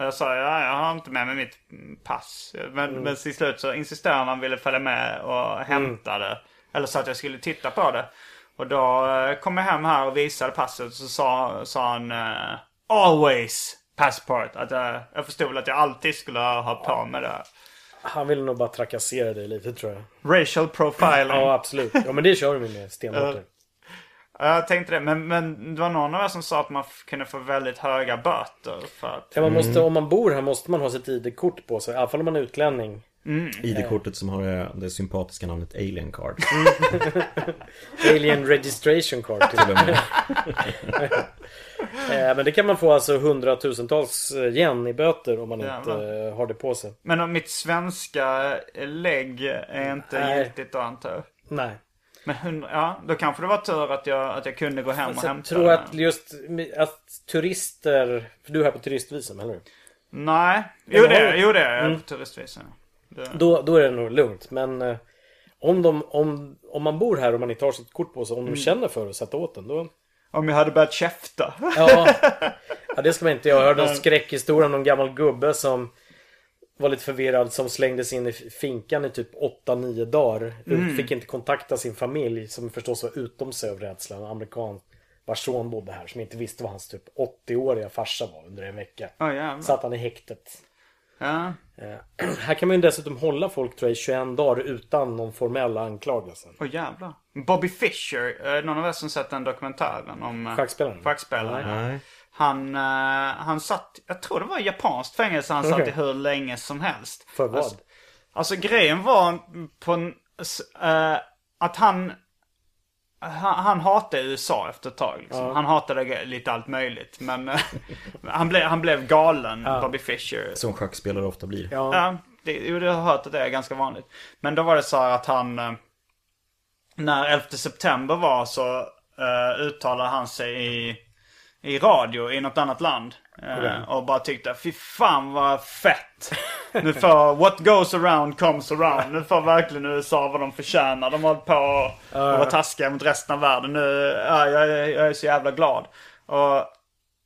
Och jag sa, ja, jag har inte med mig mitt mm, pass. Men, men till slut så insisterade han han ville följa med och hämta det. Eller så att jag skulle titta på det. Och då eh, kom jag hem här och visade passet. Och så sa, sa han, eh, always passport. Att jag, jag förstod väl att jag alltid skulle ha på med det. Han ville nog bara trakassera dig lite tror jag. Racial profiling. Ja, absolut. Ja, men det kör vi med stenhårt. Ja. Ja, Jag tänkte det, men, men det var någon av er som sa att man kunde få väldigt höga böter för att... Ja, man måste, Om man bor här måste man ha sitt ID-kort på sig. I alla fall om man är utlänning. ID-kortet som har det, det sympatiska namnet Alien Card. Alien registration card till och med. Eh, Men det kan man få alltså hundratusentals eh, yen i böter om man inte Jävlar. eh, har det på sig. Men om mitt svenska lägg är inte Nej. giltigt då antar jag. Nej. Men hundra, ja, då kanske det var tur att jag, att jag kunde gå hem och Så jag hämta tror den. att just att turister... För du är här på turistvisum, eller hur? Nej, jo det, har jo det är jag Mm. på turistvisan. Det- Då, då är det nog lugnt. Men eh, om, de, om, om man bor här och man inte har sitt kort på sig, om Mm. de känner för att sätta åt den, då... Om jag hade börjat käfta. Ja, ja det ska man inte göra. Jag hörde en skräckhistoria om någon gammal gubbe som var lite förvirrad som slängdes in i finkan i typ 8-9 dagar. Fick inte kontakta sin familj som förstås var utom sig av rädsla. En amerikan vars son bodde här som inte visste vad hans typ 80-åriga farsa var under en vecka. Jävlar. Satt han i häktet. Ja. Eh, här kan man ju dessutom hålla folk tror jag i 21 dagar utan någon formell anklagelse. Åh jävlar. Bobby Fischer, eh, någon av er som sett den dokumentären om eh, Schackspelaren? schackspelaren? Nej. Han, eh, han satt, jag tror det var i japanskt fängelse han satt Okej. i hur länge som helst. För vad? Alltså, alltså grejen var på en, eh, att han, han, han hatade USA efter ett tag. Liksom. Han hatade lite allt möjligt. Men eh, han, blev, han blev galen, Bobby Fischer. Som schackspelare ofta blir. Ja. Ja, det, jo, jag har hört att det är ganska vanligt. Men då var det så här att han... När 11 september var så uh, uttalade han sig i, i radio i något annat land. eh, Och bara tyckte, fy fan vad fett. Nu får what goes around comes around. Nu får verkligen USA vad de förtjänar. De har hållit på och, och vara taskiga mot resten av världen. Nu, ja, jag, är- jag är så jävla glad. Och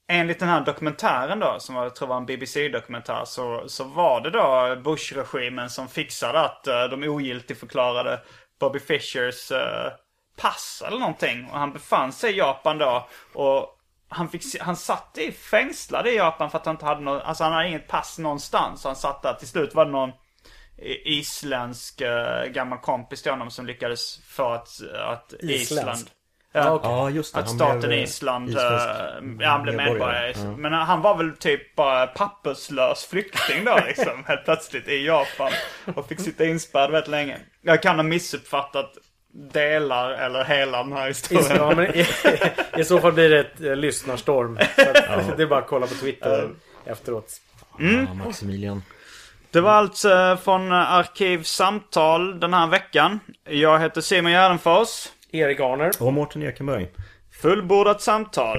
enligt den här dokumentären då, som jag tror var en BBC-dokumentär, så, så var det då Bush-regimen som fixade att uh, de ogiltigförklarade Bobby Fishers eh, pass eller någonting. Och han befann sig i Japan då. Och han, fick, han satt i fängslad i Japan för att han inte hade något, alltså han hade inget pass någonstans. Så han satt där. Till slut var det någon isländsk uh, gammal kompis till honom som lyckades få att, att Isländsk? Island... Ja, okej. Ja, just det. Att staten blev, eh, Island, isländsk eh, ja, han blev medborgare. Men han var väl typ bara papperslös flykting då liksom. helt plötsligt i Japan. Och fick sitta inspärrad väldigt länge. Jag kan ha missuppfattat delar eller hela den här I, historien. ja, men i, I så fall blir det ett eh, lyssnarstorm. Så att, Det är bara att kolla på Twitter efteråt. Ja, Maximilian. Det var alltså från Arkivsamtal den här veckan. Jag heter Simon Gärdenfors. Erik Arner. Och Mårten Ekenberg. Fullbordat samtal.